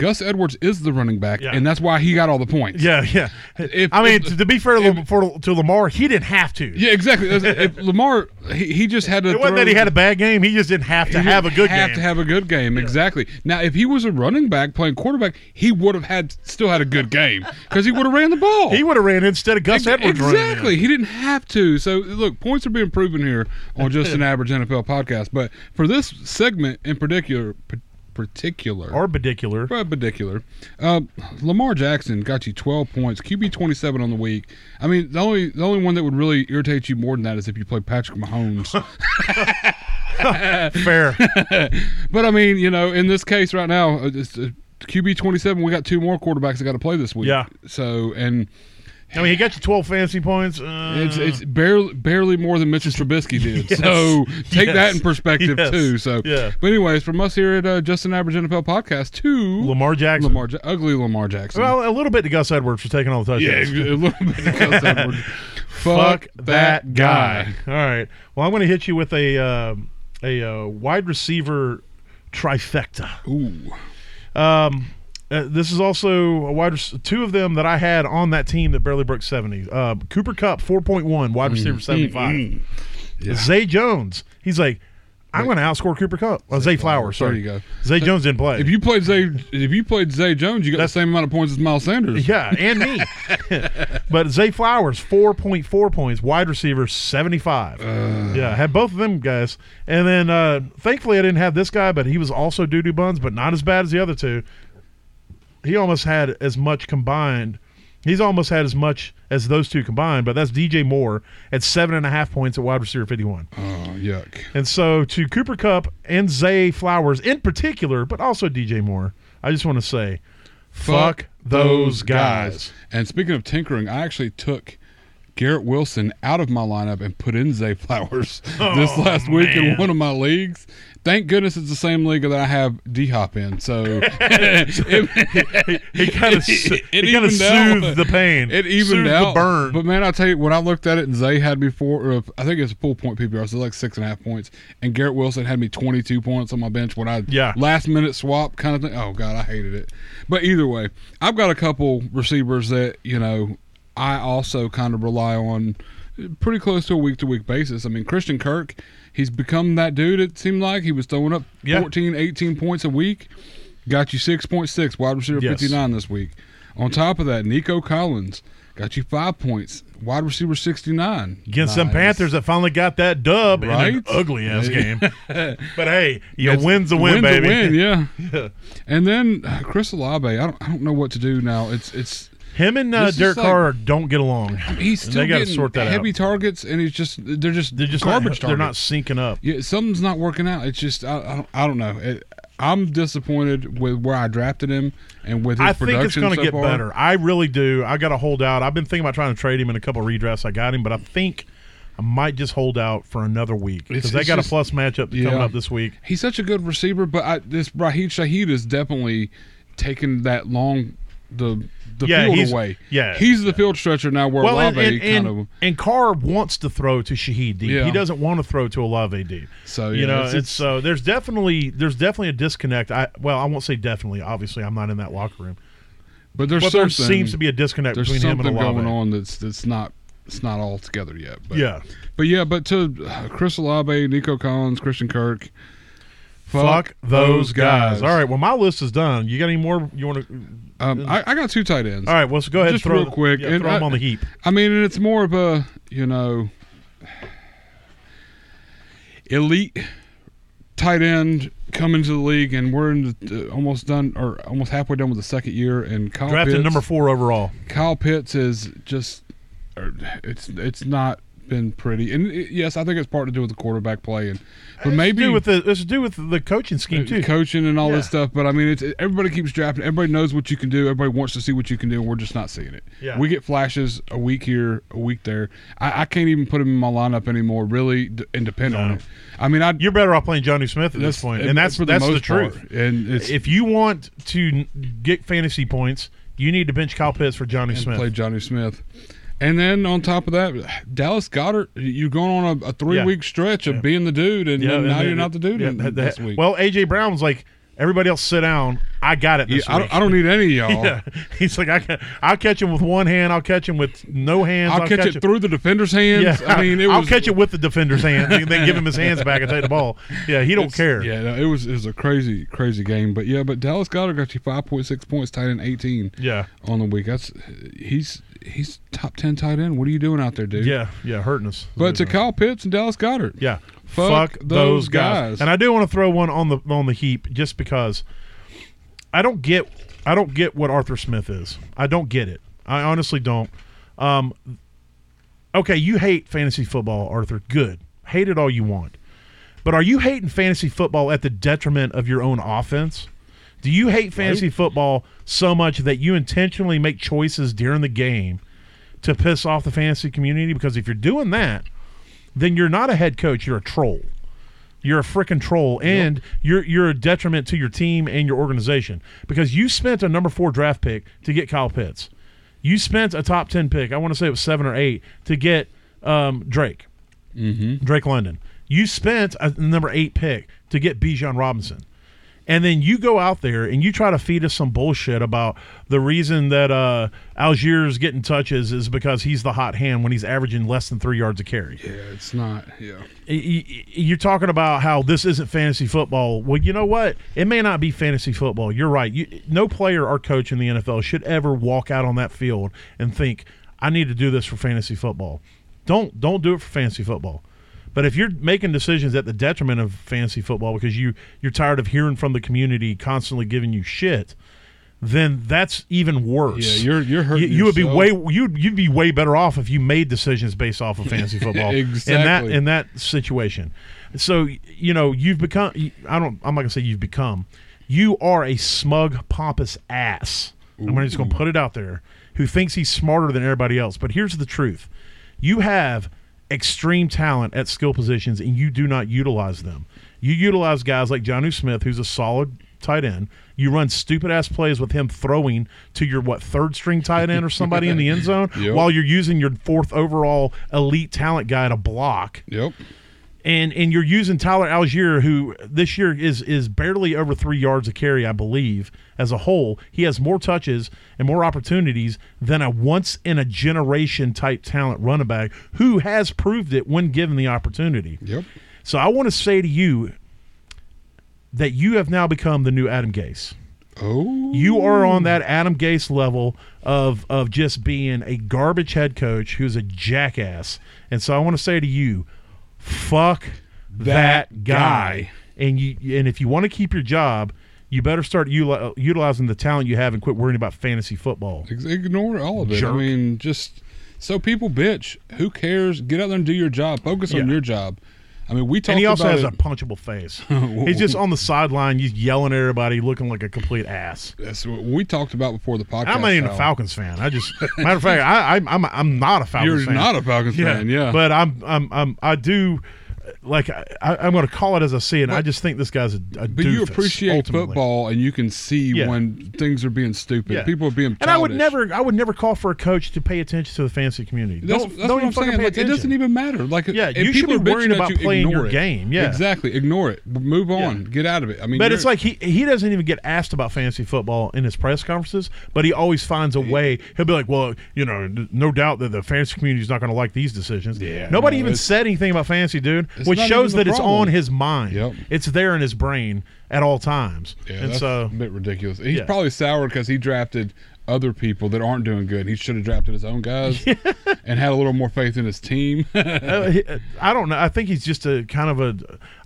Speaker 3: Gus Edwards is the running back,
Speaker 2: Yeah.
Speaker 3: and that's why he got all the points.
Speaker 2: Yeah, yeah.
Speaker 3: If-
Speaker 2: I mean,
Speaker 3: if-
Speaker 2: to, be fair to, for, to Lamar, he didn't have to.
Speaker 3: Yeah, exactly. <laughs> If Lamar, he, he just had to.
Speaker 2: It wasn't that he had a bad game. He just didn't have to have a good
Speaker 3: have
Speaker 2: game.
Speaker 3: to have a good game. Exactly. Now, if he was a running back playing quarterback, he would have had still had a good game because he would have ran the ball.
Speaker 2: he would have ran instead of Gus Edwards running.
Speaker 3: Exactly. He didn't have to. So look, points are being proven here on just an <laughs> average NFL podcast. But for this segment in particular, particular
Speaker 2: Or particular.
Speaker 3: particular. Uh, Lamar Jackson got you 12 points, QB 27 on the week. I mean, the only the only one that would really irritate you more than that is if you play Patrick Mahomes. <laughs>
Speaker 2: Fair. <laughs>
Speaker 3: but I mean, you know, in this case right now, uh, it's, uh, QB 27, we got two more quarterbacks that got to play this week.
Speaker 2: Yeah.
Speaker 3: So, and
Speaker 2: I mean, he got you 12 fantasy points. Uh,
Speaker 3: it's it's barely barely more than Mitchell Trubisky did. <laughs>
Speaker 2: Yes.
Speaker 3: So take that in perspective
Speaker 2: Yes.
Speaker 3: too. So,
Speaker 2: Yeah.
Speaker 3: but anyways, from us here at uh, Just an Average NFL Podcast to
Speaker 2: Lamar Jackson.
Speaker 3: Lamar, Ja- ugly Lamar Jackson.
Speaker 2: Well, a little bit to Gus Edwards for taking all the touches.
Speaker 3: yeah, a
Speaker 2: touchdowns.
Speaker 3: little bit. of Gus <laughs> Edwards. Fuck that guy.
Speaker 2: All right. Well, I'm going to hit you with a uh, a uh, wide receiver trifecta.
Speaker 3: Ooh.
Speaker 2: Um, uh, this is also a wide two of them that I had on that team that barely broke 70. Uh, Cooper Kupp 4.1 wide receiver 75.
Speaker 3: Mm. Yeah.
Speaker 2: Zay Jones. He's like, I'm going to outscore Cooper Kupp. Uh, Zay Flowers.
Speaker 3: There
Speaker 2: Sorry.
Speaker 3: you go.
Speaker 2: Zay Jones didn't play.
Speaker 3: If you played Zay, if you played Zay Jones, you got
Speaker 2: That's-
Speaker 3: the same amount of points as Miles Sanders. <laughs>
Speaker 2: Yeah, and me. <laughs> but Zay Flowers, 4.4 points, wide receiver, 75. yeah, had both of them guys. And then uh, thankfully I didn't have this guy, but he was also doo doo buns, but not as bad as the other two. He almost had as much combined. He's almost had as much as those two combined, but that's DJ Moore at seven and a half points at wide receiver 51.
Speaker 3: Oh yuck.
Speaker 2: And so to Cooper Kupp and Zay Flowers in particular, but also DJ Moore, I just want to say, fuck, those guys.
Speaker 3: And speaking of tinkering, I actually took Garrett Wilson out of my lineup and put in Zay Flowers <laughs> oh, this
Speaker 2: Oh,
Speaker 3: last week in one of my leagues. Thank goodness it's the same league that I have D Hop in. So <laughs> <laughs> it,
Speaker 2: He kind of he kind of
Speaker 3: evened out.
Speaker 2: soothed the pain.
Speaker 3: It evened
Speaker 2: soothed
Speaker 3: out.
Speaker 2: the burn.
Speaker 3: But man, I tell you, when I looked at it and Zay had me four, I think it's a full point PPR, so like six and a half points, and Garrett Wilson had me 22 points on my bench when I
Speaker 2: Yeah.
Speaker 3: last minute swap kind of thing. Oh god, I hated it. But either way, I've got a couple receivers that you know I also kind of rely on. pretty close to a week to week basis. I mean, Christian Kirk, he's become that dude. It seemed like he was throwing up
Speaker 2: Yeah.
Speaker 3: 14, 18 points a week. Got you six point six wide receiver
Speaker 2: Yes.
Speaker 3: fifty nine this week. On top of that, Nico Collins got you five points, wide receiver sixty nine
Speaker 2: Against some
Speaker 3: Nice.
Speaker 2: Panthers that finally got that dub in an ugly ass game. <laughs> but hey, you
Speaker 3: It's-
Speaker 2: win's a win,
Speaker 3: win's a
Speaker 2: baby.
Speaker 3: win, yeah. <laughs>
Speaker 2: Yeah.
Speaker 3: And then uh, Chris Olave, I don't, I don't know what to do now. It's it's
Speaker 2: Him and uh,
Speaker 3: This is
Speaker 2: Derek
Speaker 3: like-
Speaker 2: Carr don't get along.
Speaker 3: he's
Speaker 2: And
Speaker 3: still
Speaker 2: they
Speaker 3: getting
Speaker 2: sort that out.
Speaker 3: heavy targets, and he's just they're just
Speaker 2: They're just
Speaker 3: garbage
Speaker 2: not, They're not
Speaker 3: targets.
Speaker 2: syncing up.
Speaker 3: Yeah, something's not working out. It's just I, I, don't, I don't know. It, I'm disappointed with where I drafted him and with his
Speaker 2: I think
Speaker 3: production
Speaker 2: it's going to
Speaker 3: so
Speaker 2: get
Speaker 3: far.
Speaker 2: better. I really do. I got to hold out. I've been thinking about trying to trade him in a couple of redrafts. I got him, but I think I might just hold out for another week because
Speaker 3: It's-
Speaker 2: they
Speaker 3: it's
Speaker 2: got
Speaker 3: just-
Speaker 2: a plus matchup
Speaker 3: Yeah.
Speaker 2: coming up this week.
Speaker 3: He's such a good receiver, but I, this Rashid Shaheed is definitely taking that long the the
Speaker 2: Yeah,
Speaker 3: field
Speaker 2: he's-
Speaker 3: away.
Speaker 2: yeah.
Speaker 3: he's the field stretcher now. Where
Speaker 2: Well, and,
Speaker 3: Olave
Speaker 2: and,
Speaker 3: kind
Speaker 2: and,
Speaker 3: of
Speaker 2: and Carr wants to throw to Shaheed deep.
Speaker 3: Yeah.
Speaker 2: He doesn't want to throw to Olave deep.
Speaker 3: so
Speaker 2: you know,
Speaker 3: it's-
Speaker 2: it's, so there's definitely there's definitely a disconnect. I well, I won't say definitely. Obviously, I'm not in that locker room,
Speaker 3: but there's
Speaker 2: but there seems to be a disconnect
Speaker 3: there's
Speaker 2: between him and
Speaker 3: something
Speaker 2: Olave.
Speaker 3: going on that's that's not it's not all together yet. But
Speaker 2: Yeah,
Speaker 3: but yeah, but to uh, Chris Olave, Nico Collins, Christian Kirk,
Speaker 2: fuck, those guys. All right, well, my list is done. You got any more you want to?
Speaker 3: Um, I, I got two tight ends.
Speaker 2: All right, well, so go ahead.
Speaker 3: Just
Speaker 2: and throw
Speaker 3: real quick,
Speaker 2: yeah,
Speaker 3: and
Speaker 2: throw them
Speaker 3: I-
Speaker 2: on the heap.
Speaker 3: I mean, it's more of a you know elite tight end coming to the league, and we're in the, uh, almost done or almost halfway done with the second year. And Kyle
Speaker 2: Drafted
Speaker 3: Pitts,
Speaker 2: number four overall.
Speaker 3: Kyle Pitts is just it's it's not been pretty. And it, yes, I think it's part to do with the quarterback play, and but
Speaker 2: It's
Speaker 3: maybe
Speaker 2: to do with the it's to do with the coaching scheme uh, too.
Speaker 3: coaching and all this stuff. But I mean, it's everybody keeps drafting. Everybody knows what you can do. Everybody wants to see what you can do, and we're just not seeing it.
Speaker 2: Yeah.
Speaker 3: We get flashes a week here, a week there. I, I can't even put him in my lineup anymore, really, d- and depend on
Speaker 2: No.
Speaker 3: it. I mean, I
Speaker 2: You're better off playing Johnny Smith at this point, and that's
Speaker 3: for
Speaker 2: that's the truth.
Speaker 3: part. And it's
Speaker 2: If you want to get fantasy points, you need to bench Kyle Pitts for Johnny Smith.
Speaker 3: play Johnny Smith. And then on top of that, Dallas Goedert, you're going on a, a three
Speaker 2: Yeah.
Speaker 3: week stretch of being the dude, and, then
Speaker 2: and
Speaker 3: now you're not the dude
Speaker 2: yeah,
Speaker 3: in- this week.
Speaker 2: Well, AJ Brown was like, everybody else sit down. I got it
Speaker 3: Yeah,
Speaker 2: this
Speaker 3: I,
Speaker 2: week.
Speaker 3: don't, I don't need any of <laughs> y'all.
Speaker 2: yeah, he's like, I can, I'll catch him with one hand. I'll catch him with no hands.
Speaker 3: I'll, catch, it through the defender's <laughs> hands.
Speaker 2: Yeah,
Speaker 3: I mean, it was
Speaker 2: I'll catch it with the defender's hands and then give him his hands back and take the ball. Yeah, he don't
Speaker 3: It's-
Speaker 2: care.
Speaker 3: Yeah, no, it was it was a crazy crazy game, but yeah, but Dallas Goedert got you five point six points, tied in eighteen
Speaker 2: yeah,
Speaker 3: on the week. That's he's he's top ten tight end. What are you doing out there, dude?
Speaker 2: yeah, yeah, hurting us.
Speaker 3: But to Kyle Pitts and Dallas Goedert,
Speaker 2: Yeah.
Speaker 3: Fuck those guys.
Speaker 2: And I do want to throw one on the on the heap just because I don't get I don't get what Arthur Smith is. I don't get it. I honestly don't. Um, okay, you hate fantasy football, Arthur. Good. Hate it all you want. But are you hating fantasy football at the detriment of your own offense? Do you hate fantasy football so much that you intentionally make choices during the game to piss off the fantasy community? Because if you're doing that, then you're not a head coach. You're a troll. You're a freaking troll, and you're you're a detriment to your team and your organization because you spent a number four draft pick to get Kyle Pitts. You spent a top ten pick. I want to say it was seven or eight to get um, Drake,
Speaker 3: mm-hmm.
Speaker 2: Drake London. You spent a number eight pick to get Bijan Robinson. And then you go out there and you try to feed us some bullshit about the reason that uh, Allgeier's getting touches is because he's the hot hand when he's averaging less than three yards a carry.
Speaker 3: yeah, it's not. Yeah,
Speaker 2: You're talking about how this isn't fantasy football. Well, you know what? It may not be fantasy football. You're right. You, no player or coach in the NFL should ever walk out on that field and think, "I need to do this for fantasy football." Don't don't do it for fantasy football. But if you're making decisions at the detriment of fantasy football because you you're tired of hearing from the community constantly giving you shit, then that's even worse.
Speaker 3: yeah, you're you're
Speaker 2: You,
Speaker 3: hurting.
Speaker 2: you would be way you'd you'd be way better off if you made decisions based off of <laughs> fantasy football exactly. in that in that situation. So you know you've become. I don't. I'm not gonna say you've become. You are a smug, pompous ass. I'm just gonna put it out there. Who thinks he's smarter than everybody else? But here's the truth: you have extreme talent at skill positions, and you do not utilize them. You utilize guys like Jonnu Smith, who's a solid tight end. You run stupid ass plays with him throwing to your what third string tight end or somebody in the <laughs> end zone
Speaker 3: Yep.
Speaker 2: while you're using your fourth overall elite talent guy to block.
Speaker 3: Yep.
Speaker 2: And and you're using Tyler Allgeier, who this year is is barely over three yards a carry, I believe, as a whole. He has more touches and more opportunities than a once in a generation type talent running back who has proved it when given the opportunity.
Speaker 3: Yep.
Speaker 2: So I want to say to you that you have now become the new Adam Gase.
Speaker 3: Oh.
Speaker 2: You are on that Adam Gase level of of just being a garbage head coach who's a jackass. And so I want to say to you, fuck that,
Speaker 3: That
Speaker 2: guy.
Speaker 3: guy.
Speaker 2: And you and if you want to keep your job, you better start util- utilizing the talent you have and quit worrying about fantasy football.
Speaker 3: Ignore all of it.
Speaker 2: Jerk.
Speaker 3: I mean, just so people bitch. Who cares? Get out there and do your job. Focus on
Speaker 2: Yeah.
Speaker 3: your job. I mean, we talked
Speaker 2: And he also has
Speaker 3: it.
Speaker 2: a punchable face. <laughs> He's just on the sideline, he's yelling at everybody, looking like a complete ass.
Speaker 3: That's what we talked about before the podcast.
Speaker 2: I'm not even a Falcons fan. I just matter of fact, I, I I'm I'm not a Falcons
Speaker 3: You're
Speaker 2: fan.
Speaker 3: not a Falcons fan, yeah.
Speaker 2: But I'm I'm I'm I do like I, I'm going to call it as I see it. I just think this guy's a, a
Speaker 3: But you appreciate
Speaker 2: ultimately.
Speaker 3: football, and you can see
Speaker 2: Yeah.
Speaker 3: when things are being stupid.
Speaker 2: Yeah.
Speaker 3: People are being.
Speaker 2: And I would never I would never call for a coach to pay attention to the fantasy community.
Speaker 3: That's,
Speaker 2: don't
Speaker 3: that's
Speaker 2: don't
Speaker 3: what
Speaker 2: even
Speaker 3: I'm saying.
Speaker 2: pay
Speaker 3: Like, it doesn't even matter. Like,
Speaker 2: Yeah, you should be worrying about
Speaker 3: you,
Speaker 2: playing your
Speaker 3: it.
Speaker 2: game. Yeah.
Speaker 3: exactly. Ignore it. Move on. Get out of it. I mean,
Speaker 2: But it's like he he doesn't even get asked about fantasy football in his press conferences, but he always finds a way. He'll be like, "Well, you know, no doubt that the fantasy community is not going to like these decisions."
Speaker 3: Yeah,
Speaker 2: Nobody
Speaker 3: no,
Speaker 2: even said anything about fantasy, dude, which shows that it's on his mind.
Speaker 3: Yep.
Speaker 2: It's there in his brain at all times.
Speaker 3: Yeah,
Speaker 2: and
Speaker 3: that's
Speaker 2: so
Speaker 3: a bit ridiculous. He's
Speaker 2: Yeah.
Speaker 3: probably sour because he drafted other people that aren't doing good. He should have drafted his own guys <laughs> and had a little more faith in his team. <laughs>
Speaker 2: uh, he- uh, I don't know. I think he's just a kind of a.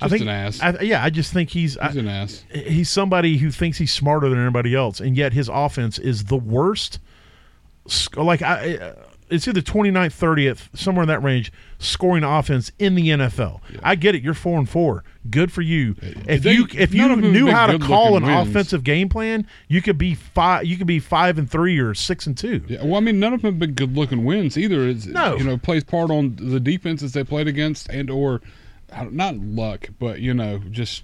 Speaker 2: I
Speaker 3: Just
Speaker 2: think
Speaker 3: an ass.
Speaker 2: I, yeah, I just think he's. I-
Speaker 3: He's an ass.
Speaker 2: he's somebody who thinks he's smarter than everybody else, and yet his offense is the worst. Like I, uh, it's either 29th, 30th, somewhere in that range, scoring offense in the NFL. I get it. You're four and four. Good for you. If
Speaker 3: They-
Speaker 2: you if you
Speaker 3: of them have
Speaker 2: knew how to call an
Speaker 3: wins.
Speaker 2: offensive game plan, you could be five. You could be five and three or six and two.
Speaker 3: Yeah, well, I mean, none of them have been good looking wins either. It's,
Speaker 2: No.
Speaker 3: you know, plays part on the defenses they played against and or not luck, but you know, just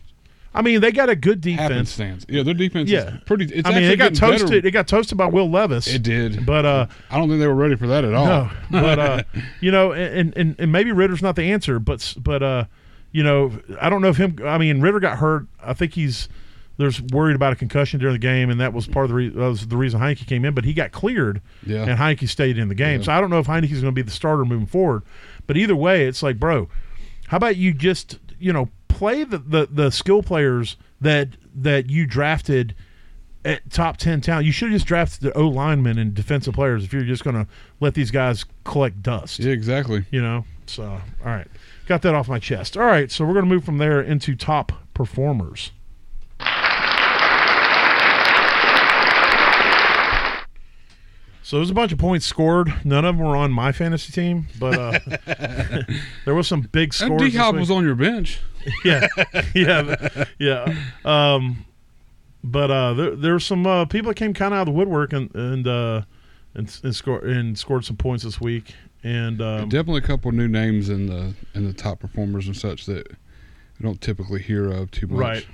Speaker 2: I mean, they got a good defense.
Speaker 3: happenstance. Yeah, their defense
Speaker 2: Yeah,
Speaker 3: is pretty. It's
Speaker 2: I mean, it got toasted.
Speaker 3: better.
Speaker 2: It got toasted by Will Levis.
Speaker 3: It did.
Speaker 2: but uh,
Speaker 3: I don't think they were ready for that at all.
Speaker 2: No, but uh, <laughs> you know, and, and and maybe Ridder's not the answer, but but uh, you know, I don't know if him. I mean, Ridder got hurt. I think he's there's worried about a concussion during the game, and that was part of the re- was the reason Heinicke came in. But he got cleared,
Speaker 3: Yeah.
Speaker 2: and Heinicke stayed in the game.
Speaker 3: Yeah.
Speaker 2: So I don't know if Heinicke's going to be the starter moving forward. But either way, it's like, bro, how about you just you know play the the, the skill players that that you drafted at top 10 talent. You should have just drafted the O linemen and defensive players if you're just going to let these guys collect dust.
Speaker 3: Yeah, exactly.
Speaker 2: You know? So, all right. Got that off my chest. All right. So, we're going to move from there into top performers. So there's a bunch of points scored. None of them were on my fantasy team, but uh, <laughs> there was some big scores.
Speaker 3: D Hop was on your bench. <laughs>
Speaker 2: yeah, yeah, yeah. Um, but uh, there there were some uh, people that came kind of out of the woodwork and and uh, and, and scored and scored some points this week. And um,
Speaker 3: Definitely a couple new names in the in the top performers and such that we don't typically hear of too much.
Speaker 2: right,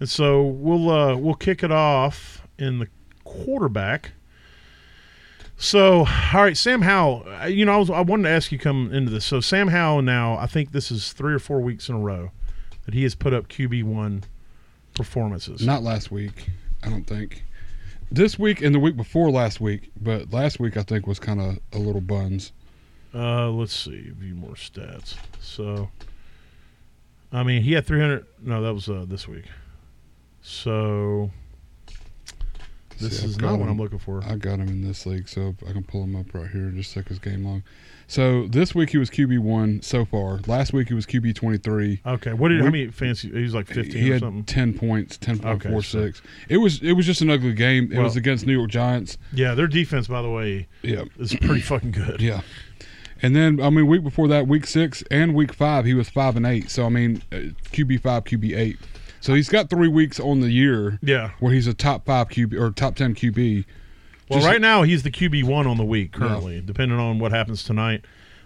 Speaker 2: and so we'll uh, we'll kick it off in the quarterback. So, all right, Sam Howell. uh, You know, I was I wanted to ask you come into this. So, Sam Howell now, I think this is three or four weeks in a row that he has put up QB one performances.
Speaker 3: Not last week, I don't think. This week and the week before last week, but last week I think was kind of a little buns.
Speaker 2: Uh, let's see, view more stats. So, I mean, he had 300. No, that was uh, this week. So, this
Speaker 3: See,
Speaker 2: is not what. I'm looking for.
Speaker 3: I got him in this league, so I can pull him up right here and just check his game log. So this week he was QB one so far. Last week he was QB twenty three.
Speaker 2: Okay, what did how
Speaker 3: We-
Speaker 2: many fancy? He was like 15
Speaker 3: He
Speaker 2: or
Speaker 3: had
Speaker 2: something.
Speaker 3: ten points, ten point four six. It was it was just an ugly game. It
Speaker 2: Well-
Speaker 3: was against New York Giants.
Speaker 2: Yeah, their defense, by the way,
Speaker 3: Yeah,
Speaker 2: is pretty fucking good.
Speaker 3: yeah. And then I mean, week before that, week six and week five, he was five and eight. So I mean, uh, QB five, QB eight. So he's got three weeks on the year
Speaker 2: Yeah.
Speaker 3: where he's a top five QB or top ten QB.
Speaker 2: Well,
Speaker 3: Just-
Speaker 2: right now he's the QB one on the week currently, depending on what happens tonight.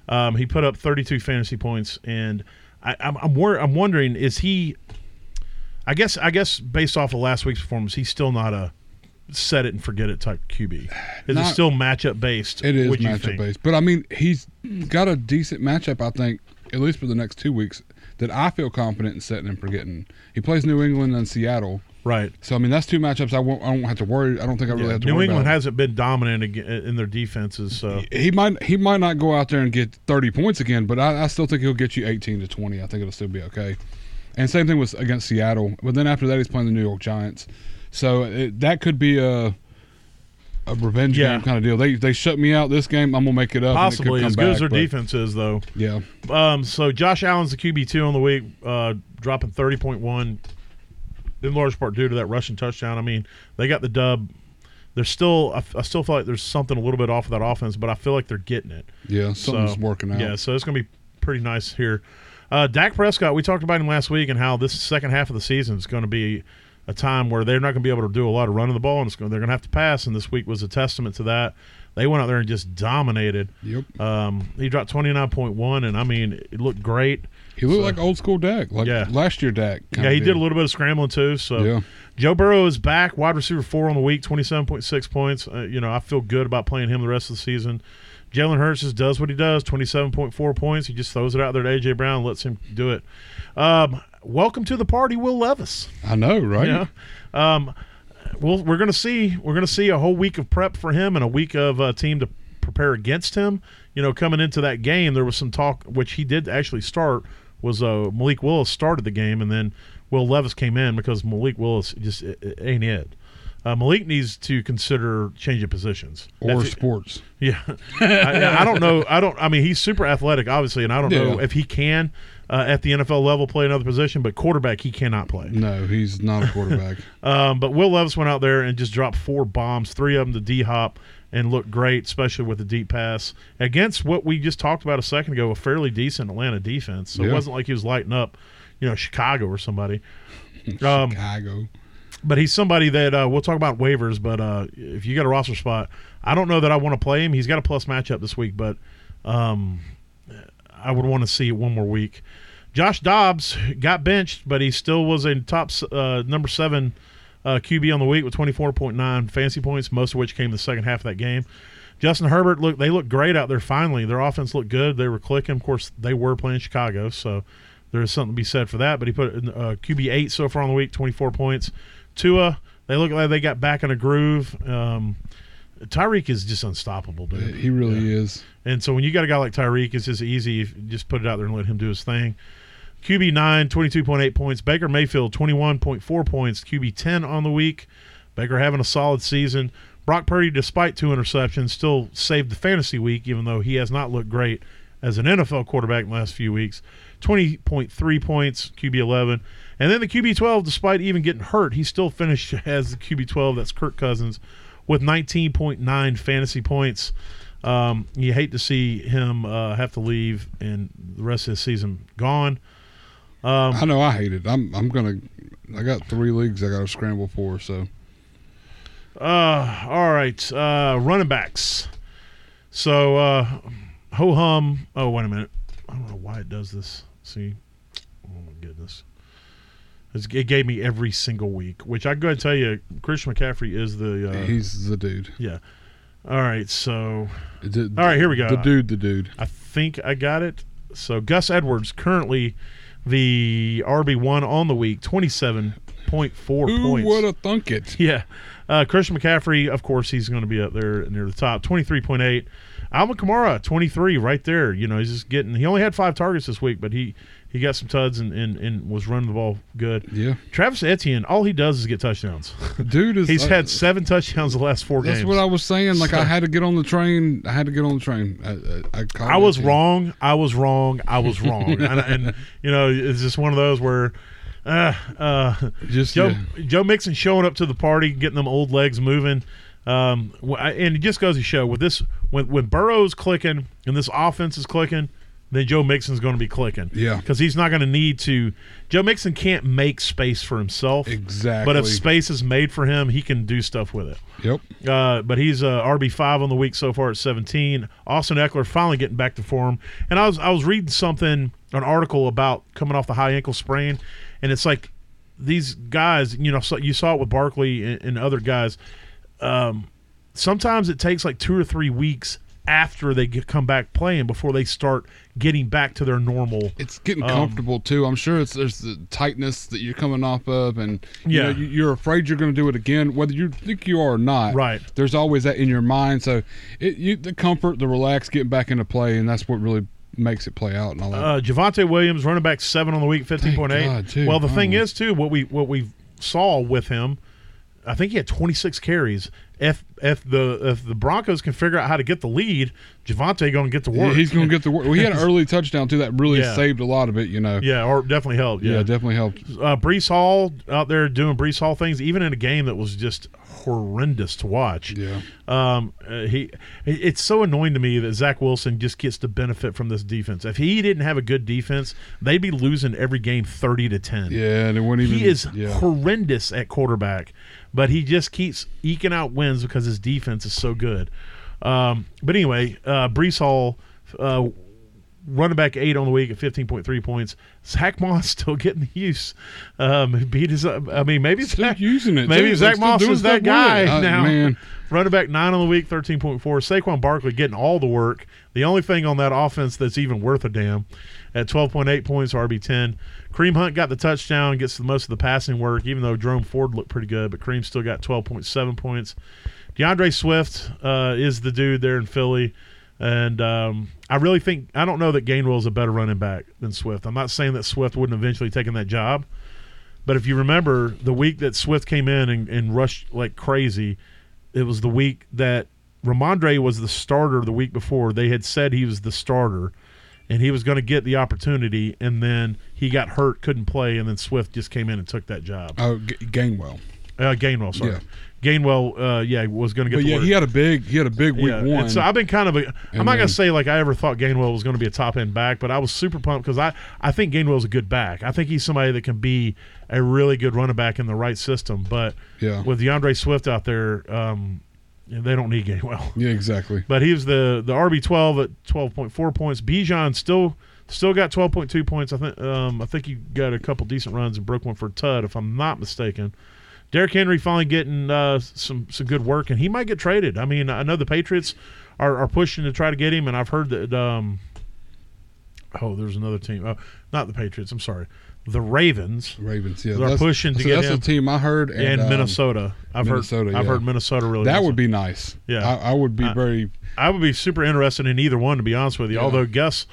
Speaker 2: Um, he put up 32 fantasy points, and I, I'm I'm, wor- I'm wondering is he? I guess I guess based off of last week's performance, he's still not a set it and forget it type QB. Is it still matchup based?
Speaker 3: It is matchup based, but I mean, he's got a decent matchup. I think at least for the next two weeks. That I feel confident in setting and forgetting. He plays New England and Seattle.
Speaker 2: Right.
Speaker 3: So I mean that's two matchups I won't I don't have to worry. I don't think I really
Speaker 2: Yeah,
Speaker 3: have to worry about.
Speaker 2: New England
Speaker 3: about.
Speaker 2: hasn't been dominant in their defenses, so
Speaker 3: he might he might not go out there and get 30 points again, but I, I still think he'll get you 18 to 20. I think it'll still be okay. And same thing with against Seattle. But then after that, he's playing the New York Giants. So it, that could be a a revenge
Speaker 2: Yeah.
Speaker 3: game kind of deal. They they shut me out this game. I'm gonna make it up. it
Speaker 2: possibly
Speaker 3: come
Speaker 2: as good as
Speaker 3: back,
Speaker 2: their
Speaker 3: but-
Speaker 2: defense is, though.
Speaker 3: Yeah,
Speaker 2: Um, so Josh Allen's the QB two on the week, uh, dropping thirty point one, in large part due to that rushing touchdown. I mean, they got the dub. There's still, I, I still feel like there's something a little bit off of that offense, but I feel like they're getting it.
Speaker 3: yeah, something's
Speaker 2: So,
Speaker 3: working out.
Speaker 2: Yeah, so it's going to be pretty nice here. Uh, Dak Prescott, we talked about him last week and how this second half of the season is going to be a time where they're not going to be able to do a lot of running the ball, and it's going, they're going to have to pass. And this week was a testament to that. They went out there and just dominated.
Speaker 3: Yep.
Speaker 2: Um, he dropped twenty nine point one, and I mean, it looked great.
Speaker 3: He looked
Speaker 2: So-
Speaker 3: like old school Dak, like
Speaker 2: Yeah.
Speaker 3: last year Dak.
Speaker 2: Yeah, he did a little bit of scrambling too. So
Speaker 3: Yeah.
Speaker 2: Joe Burrow is back, wide receiver four on the week, twenty seven point six points. Uh, you know, I feel good about playing him the rest of the season. Jalen Hurts just does what he does, twenty seven point four points. He just throws it out there to AJ Brown, lets him do it. Um, welcome to the party, Will Levis.
Speaker 3: I know, right?
Speaker 2: Yeah. Um, well, we're gonna see we're gonna see a whole week of prep for him and a week of uh, team to prepare against him. You know, coming into that game, there was some talk, which he did actually start. Was uh, Malik Willis started the game, and then Will Levis came in because Malik Willis just it, it ain't it. Uh, Malik needs to consider changing positions.
Speaker 3: Or sports.
Speaker 2: yeah, <laughs> I, I don't know. I don't. I mean, he's super athletic, obviously, and I don't know if he can uh, at the NFL level play another position. But quarterback, he cannot play.
Speaker 3: No, he's not a quarterback. <laughs>
Speaker 2: Um, but Will Levis went out there and just dropped four bombs, three of them to D Hop, and looked great, especially with the deep pass against what we just talked about a second ago, a fairly decent Atlanta defense. So it wasn't like he was lighting up, you know, Chicago or somebody. <laughs> Um,
Speaker 3: Chicago.
Speaker 2: but he's somebody that uh, we'll talk about waivers. But uh, if you got a roster spot, I don't know that I want to play him. He's got a plus matchup this week, but um, I would want to see it one more week. Josh Dobbs got benched, but he still was a top uh, number seven uh, QB on the week with 24.9 fancy points, most of which came the second half of that game. Justin Herbert look they looked great out there. Finally, their offense looked good. They were clicking. Of course, they were playing Chicago, so there is something to be said for that. But he put in, uh, QB eight so far on the week, 24 points. Tua, they look like they got back in a groove. Um, Tyreek is just unstoppable, dude.
Speaker 3: He really is.
Speaker 2: And so when you got a guy like Tyreek, it's just easy. If you just put it out there and let him do his thing. QB 9, 22.8 points. Baker Mayfield, 21.4 points. QB 10 on the week. Baker having a solid season. Brock Purdy, despite two interceptions, still saved the fantasy week, even though he has not looked great as an NFL quarterback in the last few weeks. 20.3 points, QB 11. And then the QB 12, despite even getting hurt, he still finished <laughs> as the QB 12. That's Kirk Cousins with 19.9 fantasy points. Um, you hate to see him uh, have to leave and the rest of the season gone. Um,
Speaker 3: I know I hate it. I'm I'm gonna. I got three leagues I got to scramble for. So
Speaker 2: Uh, all right, uh, running backs. So uh, ho hum. Oh, wait a minute. I don't know why it does this. See, oh my goodness. It's, it gave me every single week, which I go ahead and tell you, Christian McCaffrey is the. Uh,
Speaker 3: he's the dude.
Speaker 2: yeah. All right, so
Speaker 3: The-
Speaker 2: All right, here we go.
Speaker 3: The dude. The dude.
Speaker 2: I think I got it. So Gus Edwards currently the RB one on the week, twenty seven point four
Speaker 3: Who
Speaker 2: points.
Speaker 3: would have thunk it?
Speaker 2: Yeah. Uh, Christian McCaffrey, of course, he's going to be up there near the top. 23.8. Alvin Kamara, 23, right there. You know, he's just getting, he only had five targets this week, but he, he got some tuds and, and, and was running the ball good.
Speaker 3: Yeah,
Speaker 2: Travis Etienne, all he does is get touchdowns. <laughs>
Speaker 3: dude is.
Speaker 2: he's
Speaker 3: uh,
Speaker 2: had seven touchdowns the last four
Speaker 3: That's
Speaker 2: games.
Speaker 3: That's what I was saying. Like
Speaker 2: So-
Speaker 3: I had to get on the train. I had to get on the train. I, I, I,
Speaker 2: I was wrong. I was wrong. I was <laughs> wrong. and, and, you know, it's just one of those where, uh, uh,
Speaker 3: Just
Speaker 2: Joe
Speaker 3: yeah.
Speaker 2: Joe Mixon showing up to the party, getting them old legs moving. Um, and it just goes to show with this when when Burrow's clicking and this offense is clicking, then Joe Mixon's going to be clicking.
Speaker 3: Yeah.
Speaker 2: because he's not going to need to. Joe Mixon can't make space for himself.
Speaker 3: Exactly.
Speaker 2: But if space is made for him, he can do stuff with it.
Speaker 3: Yep.
Speaker 2: Uh, but he's uh, RB five on the week so far at 17. Austin Ekeler finally getting back to form. And I was I was reading something, an article about coming off the high ankle sprain, and it's like these guys, you know, so you saw it with Barkley and, and other guys. Um, sometimes it takes like two or three weeks after they get, come back playing before they start getting back to their normal.
Speaker 3: It's getting
Speaker 2: Um,
Speaker 3: comfortable too. I'm sure it's there's the tightness that you're coming off of, and you
Speaker 2: Yeah.
Speaker 3: know, you, you're afraid you're going to do it again, whether you think you are or not.
Speaker 2: Right.
Speaker 3: There's always that in your mind. So it you the comfort, the relax, getting back into play, and that's what really makes it play out. And all that.
Speaker 2: Uh, Javonte Williams, running back seven on the week, fifteen point eight. Well, the thing
Speaker 3: Oh.
Speaker 2: is too, what we what we saw with him, I think he had twenty six carries. If if the if the Broncos can figure out how to get the lead, Javonte going to get the
Speaker 3: Yeah,
Speaker 2: work.
Speaker 3: he's going to get the work. Well, he had an <laughs> early touchdown too that really
Speaker 2: Yeah.
Speaker 3: saved a lot of it. You know.
Speaker 2: yeah, or definitely helped.
Speaker 3: Yeah,
Speaker 2: Yeah,
Speaker 3: definitely helped.
Speaker 2: uh, Breece Hall out there doing Breece Hall things, even in a game that was just horrendous to watch.
Speaker 3: Yeah.
Speaker 2: Um, uh, he, it's so annoying to me that Zach Wilson just gets to benefit from this defense. If he didn't have a good defense, they'd be losing every game thirty to ten.
Speaker 3: Yeah, and it wouldn't even.
Speaker 2: He is
Speaker 3: Yeah.
Speaker 2: horrendous at quarterback, but he just keeps eking out wins because his defense is so good. Um, but anyway, uh, Breece Hall, uh, running back eight on the week at fifteen point three points. Zach Moss <laughs> still getting the use. Um, beat his. I mean, maybe
Speaker 3: Still
Speaker 2: Zach,
Speaker 3: using it.
Speaker 2: Maybe
Speaker 3: too.
Speaker 2: Zach Moss is that guy now.
Speaker 3: Man,
Speaker 2: Running back nine on the week, thirteen point four. Saquon Barkley getting all the work. The only thing on that offense that's even worth a damn at twelve point eight points, RB ten. Kareem Hunt got the touchdown, gets the most of the passing work, even though Jerome Ford looked pretty good, but Kareem still got twelve point seven points. D'Andre Swift uh, is the dude there in Philly. And um, I really think I don't know that Gainwell is a better running back than Swift. I'm not saying that Swift wouldn't eventually taken that job, but if you remember the week that Swift came in and, and rushed like crazy, it was the week that Rhamondre was the starter the week before. They had said he was the starter and he was going to get the opportunity, and then he got hurt, couldn't play, and then Swift just came in and took that job.
Speaker 3: oh, G- Gainwell.
Speaker 2: Uh, Gainwell, sorry.
Speaker 3: Yeah.
Speaker 2: Gainwell, uh, yeah, was going to get
Speaker 3: But
Speaker 2: the
Speaker 3: yeah,
Speaker 2: work.
Speaker 3: he had a big. He had a big week
Speaker 2: Yeah,
Speaker 3: one.
Speaker 2: and so I've been kind of a. I'm not going to say like I ever thought Gainwell was going to be a top end back, but I was super pumped because I I think Gainwell's a good back. I think he's somebody that can be a really good running back in the right system. But
Speaker 3: yeah.
Speaker 2: with D'Andre Swift out there, um, they don't need Gainwell. <laughs>
Speaker 3: yeah, exactly.
Speaker 2: But he was the the RB twelve at twelve point four points. Bijan still still got twelve point two points. I think um, I think he got a couple decent runs and broke one for Tud, if I'm not mistaken. Derrick Henry finally getting uh, some some good work, and he might get traded. I mean, I know the Patriots are, are pushing to try to get him, and I've heard that. Um, oh, there's another team. Oh, not the Patriots. I'm sorry, the Ravens
Speaker 3: Ravens. Yeah,
Speaker 2: They're
Speaker 3: that's-
Speaker 2: pushing to
Speaker 3: so
Speaker 2: get
Speaker 3: that's
Speaker 2: him.
Speaker 3: the team I heard. And,
Speaker 2: and
Speaker 3: um,
Speaker 2: Minnesota. I've
Speaker 3: Minnesota,
Speaker 2: heard. I've heard Minnesota really.
Speaker 3: That would be nice.
Speaker 2: Yeah.
Speaker 3: I, I would be
Speaker 2: I-
Speaker 3: very.
Speaker 2: I would be super interested in either one, to be honest with you.
Speaker 3: Yeah.
Speaker 2: Although, guess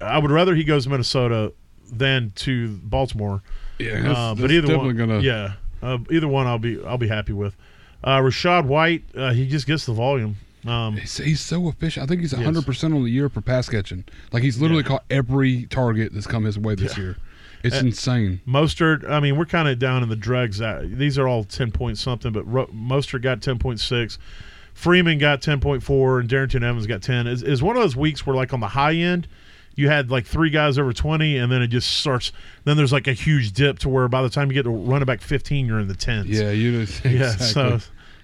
Speaker 2: I would rather he goes to Minnesota than to Baltimore.
Speaker 3: Yeah, that's,
Speaker 2: Uh, but either one,
Speaker 3: gonna.
Speaker 2: yeah, uh, either one, I'll be I'll be happy with. Uh, Rachaad White, uh, he just gets the volume. Um,
Speaker 3: He's, he's so efficient. I think he's
Speaker 2: Yes.
Speaker 3: 100% on the year for pass catching. Like he's literally
Speaker 2: Yeah.
Speaker 3: caught every target that's come his way this
Speaker 2: Yeah.
Speaker 3: year. It's
Speaker 2: Uh,
Speaker 3: insane.
Speaker 2: Mostert, I mean, we're kind of down in the dregs. Uh, these are all ten point something, but Ro- Mostert got ten point six. Freeman got ten point four, and Darrynton Evans got ten. Is is one of those weeks where like on the high end, you had like three guys over twenty, and then it just starts. Then there's like a huge dip to where by the time you get to running back fifteen, you're in the tens.
Speaker 3: Yeah, you just, <laughs>
Speaker 2: yeah. So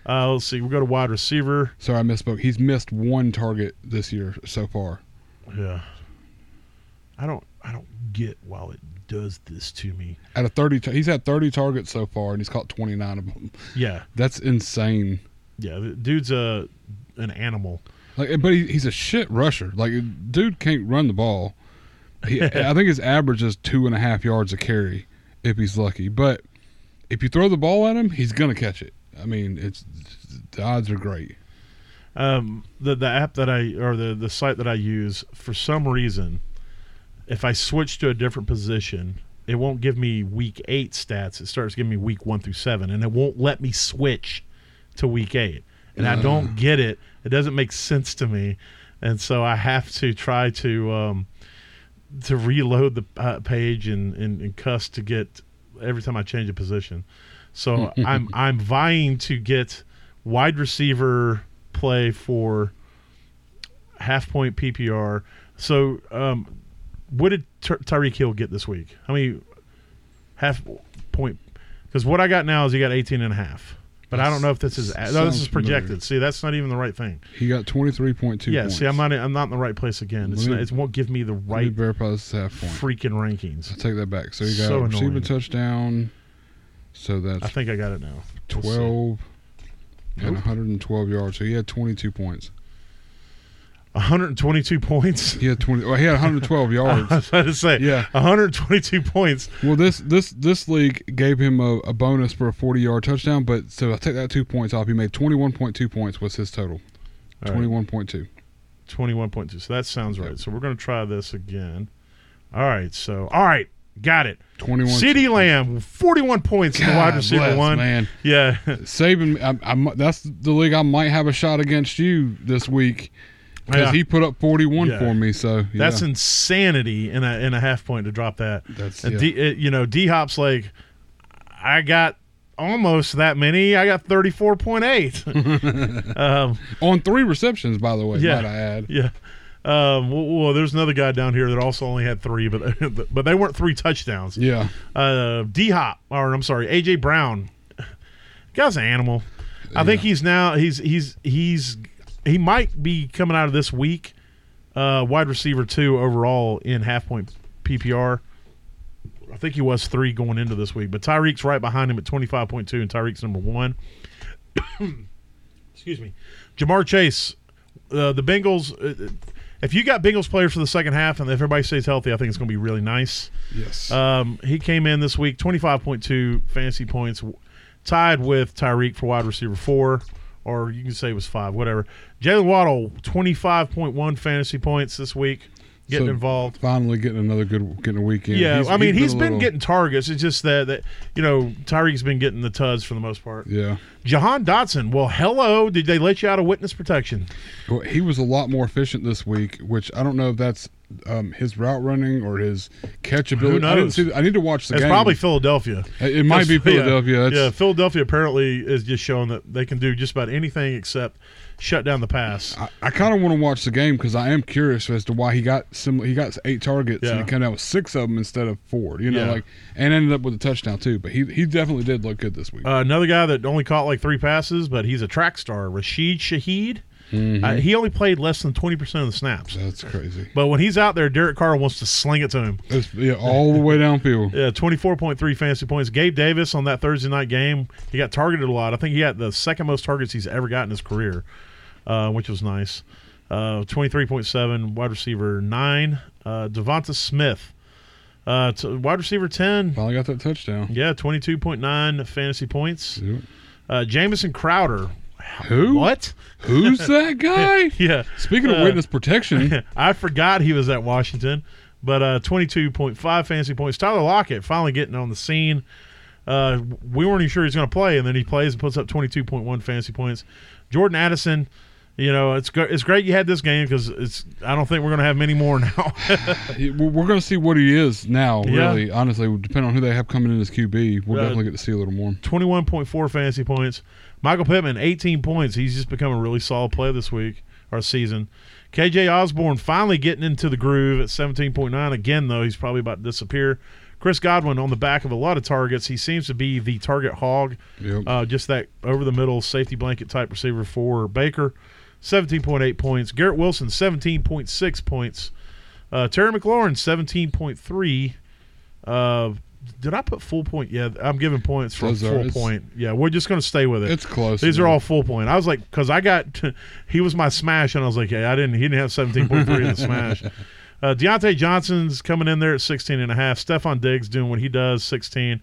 Speaker 2: uh, let's see. We'll go to wide receiver.
Speaker 3: Sorry, I misspoke. He's missed one target this year so far.
Speaker 2: Yeah. I don't. I don't get why it does this to me.
Speaker 3: Out of 30, ta- he's had 30 targets so far, and he's caught 29 of them.
Speaker 2: Yeah.
Speaker 3: That's insane.
Speaker 2: Yeah. The dude's a an animal.
Speaker 3: Like, but he, he's a shit rusher. Like, dude can't run the ball. He, <laughs> I think his average is two and a half yards a carry if he's lucky. But if you throw the ball at him, he's gonna catch it. I mean, it's the odds are great.
Speaker 2: Um, the the app that I or the the site that I use for some reason, if I switch to a different position, it won't give me week eight stats. It starts giving me week one through seven, and it won't let me switch to week eight. And I don't get it. It doesn't make sense to me, and so I have to try to um, to reload the uh, page and, and and cuss to get every time I change a position. So <laughs> I'm I'm vying to get wide receiver play for half point PPR. So um, what did Ty- Tyreek Hill get this week? How many half point? Because what I got now is he got 18 and a half. But I don't know if this is uh, no, this is projected.
Speaker 3: familiar.
Speaker 2: See, that's not even the right thing.
Speaker 3: He got 23.2
Speaker 2: yeah,
Speaker 3: points.
Speaker 2: see, I'm not I'm not in the right place again. It's
Speaker 3: me-
Speaker 2: not, it won't give me the
Speaker 3: me
Speaker 2: right
Speaker 3: verify this half point.
Speaker 2: freaking rankings.
Speaker 3: I'll take that back. So he got
Speaker 2: So
Speaker 3: receiving touchdown. So
Speaker 2: I think I got it now.
Speaker 3: 12 and
Speaker 2: Nope.
Speaker 3: 112 yards. So he had 22 points.
Speaker 2: 122 points.
Speaker 3: Yeah, had twenty. Well, he had 112 <laughs> yards.
Speaker 2: I was about to say,
Speaker 3: Yeah.
Speaker 2: 122 points.
Speaker 3: Well, this this this league gave him a, a bonus for a 40 yard touchdown, but so I take that two points off. He made 21.2 points was his total.
Speaker 2: All right.
Speaker 3: 21.2.
Speaker 2: 21.2. So that sounds right. So we're going to try this again. All right. So, all right. Got it.
Speaker 3: 21.
Speaker 2: CeeDee Lamb, 41 points in the wide receiver
Speaker 3: bless,
Speaker 2: one.
Speaker 3: man.
Speaker 2: Yeah.
Speaker 3: Saban, I, I, that's the league I might have a shot against you this week because
Speaker 2: Yeah.
Speaker 3: he put up 41
Speaker 2: Yeah.
Speaker 3: for me. So yeah.
Speaker 2: That's insanity in a in a half point to drop that.
Speaker 3: That's.
Speaker 2: D, it, you know, D Hop's like, I got almost that many. I got 34.8. <laughs> um,
Speaker 3: on three receptions, by the way.
Speaker 2: Yeah.
Speaker 3: Might I add?
Speaker 2: yeah. Um, well, well, there's another guy down here that also only had three, but <laughs> but they weren't three touchdowns.
Speaker 3: Yeah.
Speaker 2: uh, D Hop, or I'm sorry, AJ Brown. <laughs> Guy's an animal. I think he's now he's he's he's he might be coming out of this week uh, wide receiver two overall in half point PPR. I think he was three going into this week, but Tyreek's right behind him at 25.2, and Tyreek's number one. <coughs> Excuse me. Ja'Marr Chase, uh, the Bengals. Uh, if you got Bengals players for the second half and if everybody stays healthy, I think it's going to be really nice.
Speaker 3: Yes.
Speaker 2: Um, he came in this week, 25.2 fantasy points, tied with Tyreek for wide receiver four, or you can say it was five, whatever. Jaylen Waddle, 25.1 fantasy points this week, getting
Speaker 3: So,
Speaker 2: involved.
Speaker 3: Finally getting another good getting a weekend.
Speaker 2: Yeah, I mean, he's
Speaker 3: a
Speaker 2: been
Speaker 3: little-
Speaker 2: getting targets. It's just that, that you know, Tyreek's been getting the tuds for the most part.
Speaker 3: Yeah.
Speaker 2: Jahan Dotson, well, hello. Did they let you out of witness protection?
Speaker 3: Well, he was a lot more efficient this week, which I don't know if that's um, his route running or his catchability. I didn't see. I need to watch the
Speaker 2: It's
Speaker 3: game.
Speaker 2: probably Philadelphia.
Speaker 3: It it might be <laughs> Philadelphia. That's,
Speaker 2: yeah, Philadelphia apparently is just showing that they can do just about anything except shut down the pass.
Speaker 3: I, I kind of want to watch the game because I am curious as to why he got some. He got eight targets
Speaker 2: Yeah.
Speaker 3: and he came out with six of them instead of four. You know,
Speaker 2: Yeah.
Speaker 3: like and ended up with a touchdown too. But he he definitely did look good this week.
Speaker 2: Uh, another guy that only caught like three passes, but he's a track star, Rashid Shaheed.
Speaker 3: Mm-hmm.
Speaker 2: Uh, he only played less than 20% of the snaps.
Speaker 3: That's crazy.
Speaker 2: But when he's out there, Derek Carr wants to sling it to him.
Speaker 3: It's, yeah, all the way downfield. <laughs>
Speaker 2: Yeah, 24.3 fantasy points. Gabe Davis on that Thursday night game, he got targeted a lot. I think he had the second most targets he's ever got in his career, uh, which was nice. Uh, 23.7, wide receiver 9. Uh, Devonta Smith, uh, t- wide receiver 10.
Speaker 3: Finally got that touchdown.
Speaker 2: Yeah, 22.9 fantasy points.
Speaker 3: Yep.
Speaker 2: Uh, Jamison Crowder.
Speaker 3: Who?
Speaker 2: What?
Speaker 3: Who's <laughs> that guy?
Speaker 2: Yeah.
Speaker 3: Speaking of
Speaker 2: Uh,
Speaker 3: witness protection, <laughs>
Speaker 2: I forgot he was at Washington, but uh, 22.5 fantasy points. Tyler Lockett finally getting on the scene. Uh, we weren't even sure he was going to play, and then he plays and puts up 22.1 fantasy points. Jordan Addison, you know, it's go- it's great you had this game because it's. I don't think we're going to have many more now. <laughs>
Speaker 3: we're going to see what he is now.
Speaker 2: Yeah.
Speaker 3: Really, honestly, depending on who they have coming in as QB, we'll
Speaker 2: Uh,
Speaker 3: definitely get to see a little more.
Speaker 2: 21.4 fantasy points. Michael Pittman, 18 points. He's just become a really solid player this week or season. KJ Osborn finally getting into the groove at 17.9. Again, though, he's probably about to disappear. Chris Godwin on the back of a lot of targets. He seems to be the target hog,
Speaker 3: Yep.
Speaker 2: uh, just that over the middle safety blanket type receiver for Baker. 17.8 points. Garrett Wilson, 17.6 points. Uh, Terry McLaurin, 17.3. Uh, did I put full point? Yeah, I'm giving points for
Speaker 3: Those
Speaker 2: full
Speaker 3: it's-
Speaker 2: point. Yeah, we're just going to stay with it.
Speaker 3: it's close.
Speaker 2: These are all full point. I was like, because I got, he was my smash, and I was like, yeah, I didn't, he didn't have 17.3 in the smash. <laughs> Uh, Diontae Johnson's coming in there at 16 and a half. Stefon Diggs doing what he does, 16.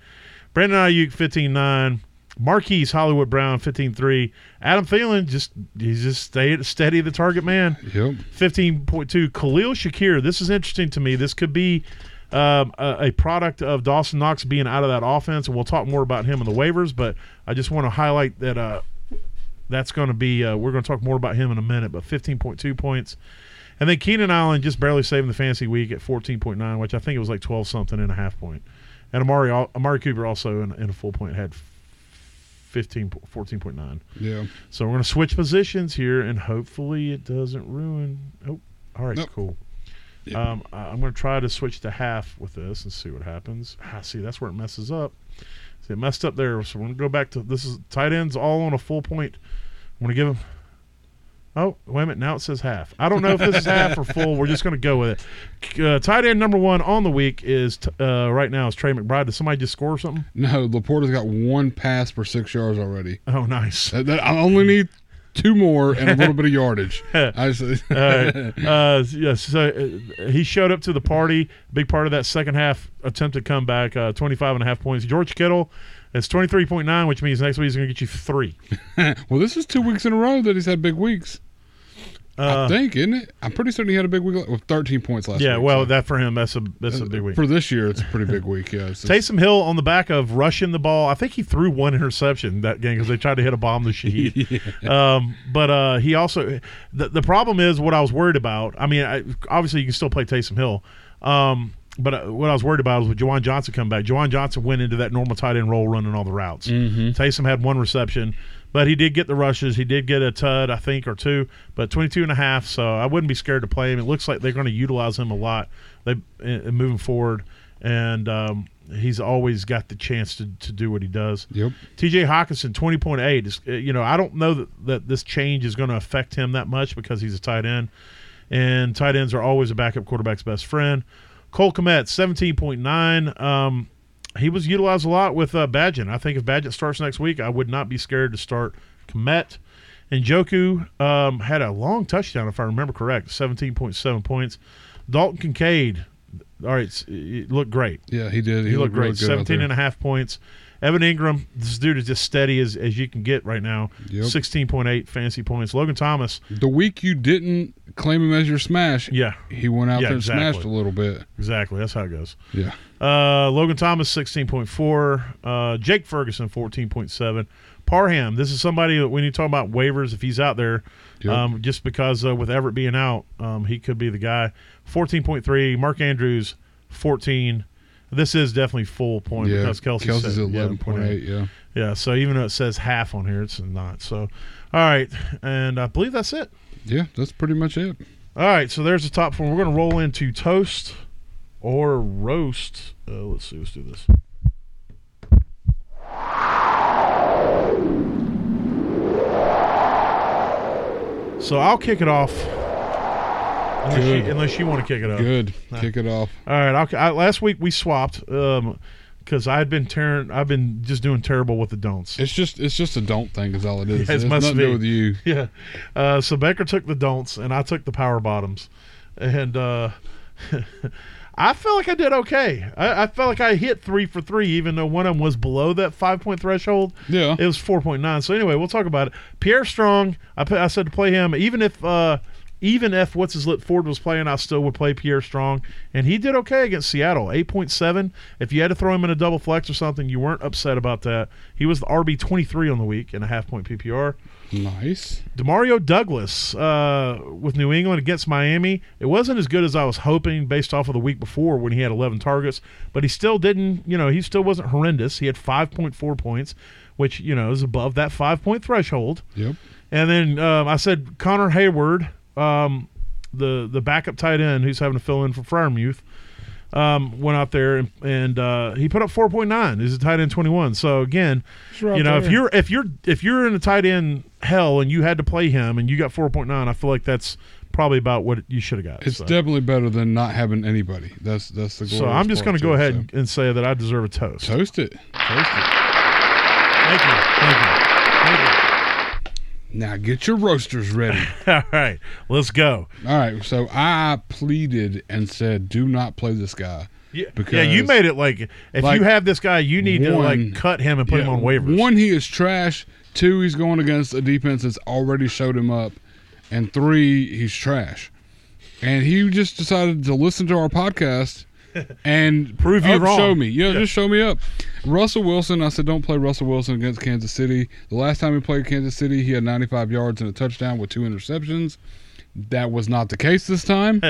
Speaker 2: Brandon Aiyuk, 15.9. Marquise Hollywood Brown, 15.3. Adam Thielen, just, he's just stay, steady the target man.
Speaker 3: Yep.
Speaker 2: 15.2. Khalil Shakir. This is interesting to me. This could be um, a, a product of Dawson Knox being out of that offense, and we'll talk more about him in the waivers. But I just want to highlight that uh, that's going to be. Uh, we're going to talk more about him in a minute. But 15.2 points, and then Keenan Allen just barely saving the fantasy week at 14.9, which I think it was like 12 something and a half point. And Amari Amari Cooper also in, in a full point had 15 14.9.
Speaker 3: Yeah.
Speaker 2: So we're going to switch positions here, and hopefully it doesn't ruin. Oh, all right,
Speaker 3: Nope.
Speaker 2: cool. Um, I'm going to try to switch to half with this and see what happens. Ah, see, that's where it messes up. See, it messed up there. So we're going to go back to this is tight ends all on a full point. I'm going to give them. Oh, wait a minute. Now it says half. I don't know if this is half or full. We're just going to go with it. Uh, tight end number one on the week is t- uh, right now is Trey McBride. Did somebody just score something?
Speaker 3: No, LaPorta's got one pass for six yards already.
Speaker 2: Oh, nice.
Speaker 3: That, that- I only need two more and a little bit of yardage. <laughs> I just,
Speaker 2: uh, uh, <laughs> yes, so uh, he showed up to the party. Big part of that second half attempted comeback, uh, 25 and a half points. George Kittle is 23.9, which means next week he's going to get you three. <laughs>
Speaker 3: well, this is two weeks in a row that he's had big weeks.
Speaker 2: Uh,
Speaker 3: I think, isn't it? I'm pretty certain he had a big week with 13 points last year.
Speaker 2: yeah,
Speaker 3: week.
Speaker 2: well,
Speaker 3: so-
Speaker 2: that for him, that's a that's a big week.
Speaker 3: For this year, it's a pretty big week. Yeah. <laughs> It's
Speaker 2: Taysom Hill on the back of rushing the ball. I think he threw one interception that game because they tried to hit a bomb the sheet. <laughs> um, but uh, he also the the problem is what I was worried about. I mean, I, obviously you can still play Taysom Hill. Um, but uh, what I was worried about was with Juwan Johnson come back. Juwan Johnson went into that normal tight end role running all the routes.
Speaker 3: Mm-hmm.
Speaker 2: Taysom had one reception, but he did get the rushes. He did get a tud, I think, or two, but 22 and a half. So I wouldn't be scared to play him. It looks like they're going to utilize him a lot they uh, moving forward. And um, he's always got the chance to, to do what he does.
Speaker 3: Yep.
Speaker 2: TJ Hockenson, 20.8. Is, uh, you know, I don't know that, that this change is going to affect him that much because he's a tight end. And tight ends are always a backup quarterback's best friend. Cole Kmet, 17.9. Um, he was utilized a lot with uh, Bagent. I think if Bagent starts next week, I would not be scared to start Kmet. And Joku um, had a long touchdown, if I remember correct, 17.7 points. Dalton Kincaid, all right, it looked great.
Speaker 3: Yeah, he did.
Speaker 2: He,
Speaker 3: He,
Speaker 2: looked
Speaker 3: really
Speaker 2: great.
Speaker 3: good out
Speaker 2: 17
Speaker 3: there.
Speaker 2: and a half points. Evan Engram, this dude is just steady as, as you can get right now.
Speaker 3: Yep.
Speaker 2: 16.8 fancy points. Logan Thomas,
Speaker 3: The week you didn't claim him as your smash,
Speaker 2: yeah,
Speaker 3: he went out
Speaker 2: Yeah,
Speaker 3: there and
Speaker 2: exactly.
Speaker 3: smashed a little bit.
Speaker 2: exactly. That's how it goes.
Speaker 3: Yeah.
Speaker 2: Uh, Logan Thomas, 16.4. Uh, Jake Ferguson, 14.7. Parham, this is somebody that when you talk about waivers, if he's out there,
Speaker 3: Yep.
Speaker 2: um, just because uh, with Everett being out, um, he could be the guy. 14.3. Mark Andrews, 14. This is definitely full point
Speaker 3: yeah.
Speaker 2: because Kelce's,
Speaker 3: Kelce's
Speaker 2: set-
Speaker 3: at
Speaker 2: yeah,
Speaker 3: 11.8. Yeah.
Speaker 2: Yeah, so even though it says half on here, it's not. So, all right, and I believe that's it.
Speaker 3: Yeah, that's pretty much it.
Speaker 2: All right, so there's the top four. We're going to roll into toast or roast. Uh, let's see, let's do this. So I'll kick it off. Unless you,
Speaker 3: Good.
Speaker 2: unless you want to kick it off.
Speaker 3: Good. Kick it off.
Speaker 2: All right. I'll, I, last week we swapped because I had been tearing. I've been just doing terrible with the don'ts.
Speaker 3: It's just it's just a don't thing is all it is. <laughs>
Speaker 2: Yeah, it must
Speaker 3: nothing to
Speaker 2: be.
Speaker 3: do with you. <laughs>
Speaker 2: Yeah. Uh, so Becker took the don'ts, and I took the power bottoms, and uh, <laughs> I felt like I did okay. I, I felt like I hit three for three, even though one of them was below that five point threshold.
Speaker 3: Yeah.
Speaker 2: It was four point nine. So anyway, we'll talk about it. Pierre Strong, I I said to play him, even if uh, even if what's his lip Ford was playing, I still would play Pierre Strong, and he did okay against Seattle, eight point seven. If you had to throw him in a double flex or something, you weren't upset about that. He was the RB twenty three on the week and a half point PPR.
Speaker 3: Nice.
Speaker 2: Demario Douglas uh, with New England against Miami. It wasn't as good as I was hoping based off of the week before when he had 11 targets, but he still didn't, you know, he still wasn't horrendous. He had 5.4 points, which, you know, is above that five point threshold.
Speaker 3: Yep.
Speaker 2: And then um, I said Connor Heyward, um, the the backup tight end who's having to fill in for Freiermuth, um, went out there and, and uh, he put up 4.9. He's a tight end 21. So again,
Speaker 3: right
Speaker 2: you know, if you're if you're if you're in a tight end hell and you had to play him and you got 4.9, I feel like that's probably about what you should have got.
Speaker 3: It's
Speaker 2: so.
Speaker 3: definitely better than not having anybody. That's that's the.
Speaker 2: Goal.
Speaker 3: So
Speaker 2: I'm just going to go ahead
Speaker 3: so.
Speaker 2: and, and say that I deserve a toast.
Speaker 3: toast it. Toast it.
Speaker 2: Thank you. Thank you.
Speaker 3: Now get your roasters ready. <laughs>
Speaker 2: All right, let's go.
Speaker 3: All right. So I pleaded and said, "Do not play this guy."
Speaker 2: Yeah,
Speaker 3: Because-
Speaker 2: yeah, you made it like if
Speaker 3: Like,
Speaker 2: you have this guy, you need to like cut him and put him on waivers.
Speaker 3: One, he is trash. Two, he's going against a defense that's already showed him up. And three, he's trash. And he just decided to listen to our podcast <laughs> and
Speaker 2: Prove you wrong.
Speaker 3: Show me, yeah,
Speaker 2: Yeah.
Speaker 3: just show me up. Russell Wilson, I said, don't play Russell Wilson against Kansas City. The last time he played Kansas City, he had 95 yards and a touchdown with two interceptions. That was not the case this time.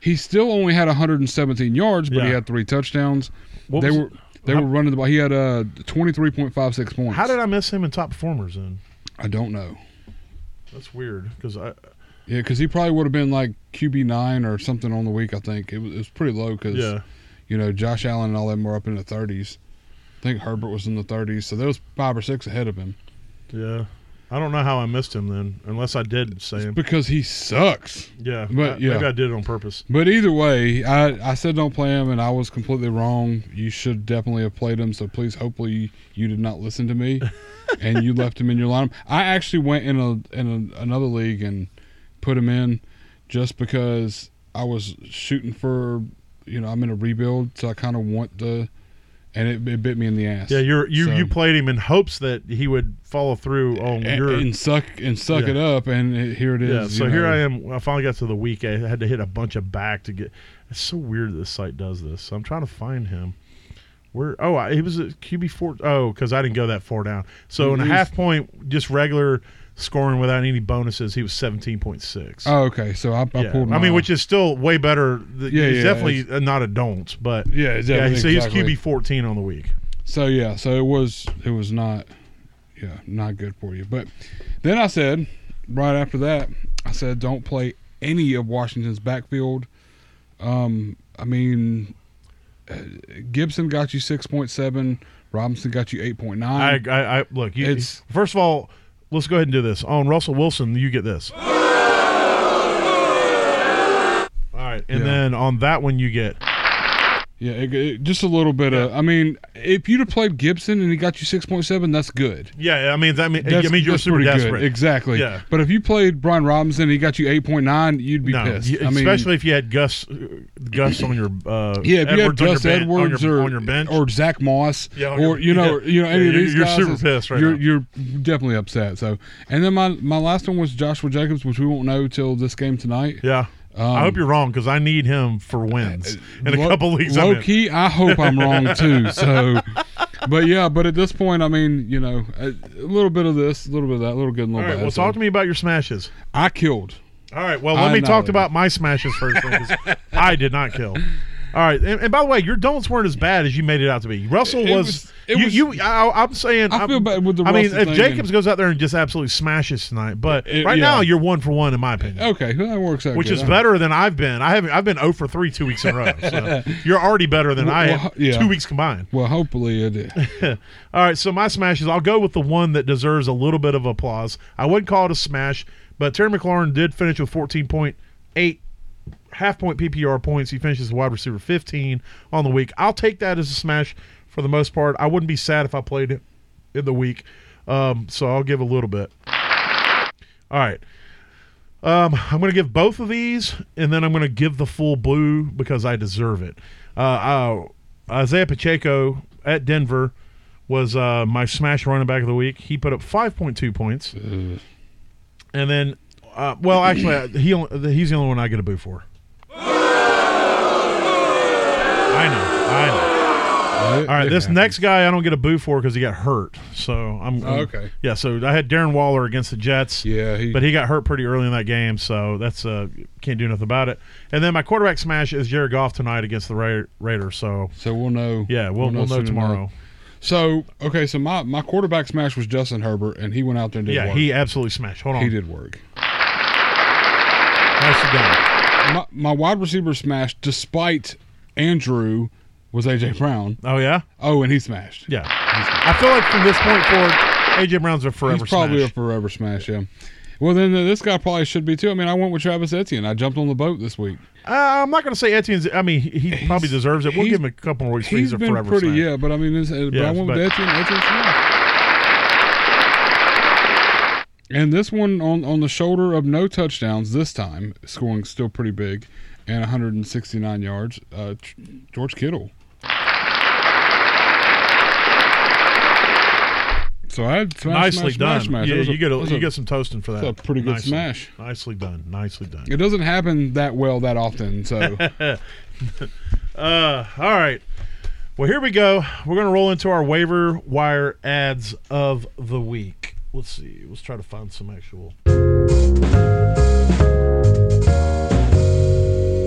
Speaker 3: He still only had 117 yards, but he had three touchdowns.
Speaker 2: What
Speaker 3: they
Speaker 2: was-
Speaker 3: were they
Speaker 2: how-
Speaker 3: were running the ball. He had uh 23.56 points.
Speaker 2: How did I miss him in top performers? Then
Speaker 3: I don't know.
Speaker 2: that's weird because I
Speaker 3: Yeah, because he probably would have been like QB nine or something on the week. I think it was, it was pretty low because
Speaker 2: yeah
Speaker 3: you know Josh Allen and all them were up in the 30s. I think Herbert was in the 30s, so there was five or six ahead of him.
Speaker 2: yeah I don't know how I missed him then, unless I did say him.
Speaker 3: because he sucks.
Speaker 2: Yeah,
Speaker 3: but,
Speaker 2: I-
Speaker 3: yeah.
Speaker 2: maybe I did it on purpose.
Speaker 3: But either way, I, I said don't play him, and I was completely wrong. You should definitely have played him. So please, hopefully, you did not listen to me, <laughs> and you left him in your lineup. I actually went in a in a, another league and put him in just because I was shooting for, you know, I'm in a rebuild, so I kind of want the, and it, it bit me in the ass.
Speaker 2: Yeah, you're you
Speaker 3: So-
Speaker 2: you played him in hopes that he would follow through on
Speaker 3: and,
Speaker 2: your.
Speaker 3: and suck and suck
Speaker 2: Yeah.
Speaker 3: it up, and it, here it is.
Speaker 2: yeah, so here
Speaker 3: know.
Speaker 2: I am. I finally got to the week. I had to hit a bunch of back to get. It's so weird this site does this. So I'm trying to find him. Where? Oh, I, he was at QB four. Oh, because I didn't go that far down. So in a half point, just regular scoring without any bonuses, he was seventeen point six.
Speaker 3: Oh, okay. So I, I
Speaker 2: yeah.
Speaker 3: pulled.
Speaker 2: I mean, which is still way better.
Speaker 3: Yeah,
Speaker 2: he's
Speaker 3: yeah,
Speaker 2: definitely not a don't, but
Speaker 3: yeah,
Speaker 2: yeah.
Speaker 3: exactly,
Speaker 2: So he's. QB fourteen on the week.
Speaker 3: So yeah, so it was it was not yeah, not good for you. But then I said right after that, I said don't play any of Washington's backfield. Um I mean uh, Gibson got you 6.7, Robinson got you 8.9.
Speaker 2: I, I, I look. You,
Speaker 3: It's-
Speaker 2: first of all, let's go ahead and do this. On Russell Wilson, you get this. All right, and
Speaker 3: Yeah.
Speaker 2: then on that one, you get
Speaker 3: yeah, it, it- just a little bit of I mean, if you'd have played Gibson and he got you 6.7, that's good.
Speaker 2: yeah. I mean, that mean,
Speaker 3: That's,
Speaker 2: I mean, you're super desperate.
Speaker 3: good. Exactly.
Speaker 2: Yeah.
Speaker 3: But if you played Brian Robinson and he got you 8.9, you'd be
Speaker 2: no,
Speaker 3: pissed.
Speaker 2: you-
Speaker 3: I mean,
Speaker 2: especially if you had Gus, Gus on your uh,
Speaker 3: Yeah, if you had
Speaker 2: Edwards on your
Speaker 3: Gus Edwards
Speaker 2: on your,
Speaker 3: or
Speaker 2: on your bench,
Speaker 3: or Zach Moss
Speaker 2: Yeah,
Speaker 3: or
Speaker 2: your-
Speaker 3: you know
Speaker 2: yeah.
Speaker 3: you know any
Speaker 2: Yeah,
Speaker 3: of these
Speaker 2: you're
Speaker 3: guys,
Speaker 2: super pissed right
Speaker 3: you're
Speaker 2: now.
Speaker 3: you're definitely upset. So and then my my last one was Joshua Jacobs, which we won't know till this game tonight.
Speaker 2: yeah.
Speaker 3: Um,
Speaker 2: I hope you're wrong because I need him for wins in a
Speaker 3: Low-
Speaker 2: couple leagues. I'm
Speaker 3: Low key, I hope I'm wrong too. <laughs> So, but yeah, but at this point, I mean, you know, a, a little bit of this, a little bit of that, a little good, and a little
Speaker 2: right,
Speaker 3: bad.
Speaker 2: well,
Speaker 3: So
Speaker 2: talk to me about your smashes.
Speaker 3: I killed.
Speaker 2: All right. Well, let
Speaker 3: I
Speaker 2: me talk about my smashes first. then, 'cause I did not kill. All right, and, and by the way, your don'ts weren't as bad as you made it out to be. Russell
Speaker 3: It
Speaker 2: was.
Speaker 3: was- it
Speaker 2: you,
Speaker 3: was-
Speaker 2: you, I, I'm saying.
Speaker 3: I feel bad with the
Speaker 2: I mean, if Jacobs
Speaker 3: and-
Speaker 2: goes out there and just absolutely smashes tonight, but
Speaker 3: It-
Speaker 2: right
Speaker 3: yeah.
Speaker 2: now you're one for one in my opinion.
Speaker 3: Okay, well, that works out.
Speaker 2: Which
Speaker 3: good.
Speaker 2: is better than I've been. I haven't. I've been 0 for three two weeks in a row. So <laughs> you're already better than I
Speaker 3: Well,
Speaker 2: am.
Speaker 3: yeah.
Speaker 2: Two weeks combined.
Speaker 3: Well, hopefully it. <laughs>
Speaker 2: All right, so my smashes. I'll go with the one that deserves a little bit of applause. I wouldn't call it a smash, but Terry McLaurin did finish with 14.8 half point PPR points. He finishes wide receiver 15 on the week. I'll take that as a smash for the most part. I wouldn't be sad if I played it in the week. Um, so I'll give a little bit. All right. Um, I'm going to give both of these, and then I'm going to give the full blue because I deserve it. Uh, uh, Isaiah Pacheco at Denver was uh, my smash running back of the week. He put up 5.2 points,
Speaker 3: Uh,
Speaker 2: and then, uh, well, actually, he he's the only one I get a boo for. I know, I know. All right, this next guy I don't get a boo for because he got hurt. So I'm,
Speaker 3: Oh,
Speaker 2: I'm-
Speaker 3: okay.
Speaker 2: Yeah, so I had Darren Waller against the Jets.
Speaker 3: Yeah, he,
Speaker 2: But he got hurt pretty early in that game, so that's uh can't do nothing about it. And then my quarterback smash is Jared Goff tonight against the Ra- Raiders. So
Speaker 3: so we'll know.
Speaker 2: yeah, we'll, we'll know
Speaker 3: soon
Speaker 2: tomorrow.
Speaker 3: So okay, so my my quarterback smash was Justin Herbert, and he went out there and did
Speaker 2: Yeah,
Speaker 3: work.
Speaker 2: he absolutely smashed. Hold on,
Speaker 3: he did work.
Speaker 2: nicely done.
Speaker 3: My my wide receiver smash, despite Andrew, was AJ Brown.
Speaker 2: Oh yeah,
Speaker 3: Oh, and he smashed.
Speaker 2: yeah. I feel like from this point forward, AJ Brown's a forever
Speaker 3: He's probably
Speaker 2: smash.
Speaker 3: a forever smash. Yeah. Well, then uh, this guy probably should be too. I mean, I went with Travis Etienne. I jumped on the boat this week.
Speaker 2: uh, I'm not going to say Etienne's. I mean, he, he probably deserves it. We'll give him a couple more weeks.
Speaker 3: He's
Speaker 2: He's a
Speaker 3: been
Speaker 2: forever
Speaker 3: pretty,
Speaker 2: smash.
Speaker 3: yeah. But I mean, this, uh, but I
Speaker 2: Yes,
Speaker 3: went
Speaker 2: but-
Speaker 3: with Etienne. Etienne smashed. And this one on on the shoulder of no touchdowns this time, scoring still pretty big, and 169 yards. Uh, George Kittle. So I had smash,
Speaker 2: Nicely
Speaker 3: smash,
Speaker 2: done.
Speaker 3: Smash.
Speaker 2: Yeah,
Speaker 3: was a-
Speaker 2: you get a, you
Speaker 3: a-
Speaker 2: get some toasting for that.
Speaker 3: a pretty good
Speaker 2: Nicely-
Speaker 3: smash.
Speaker 2: Nicely done. Nicely done.
Speaker 3: It doesn't happen that well that often. So <laughs>
Speaker 2: Uh, all right. Well, here we go. We're going to roll into our waiver wire ads of the week. Let's see. Let's try to find some actual.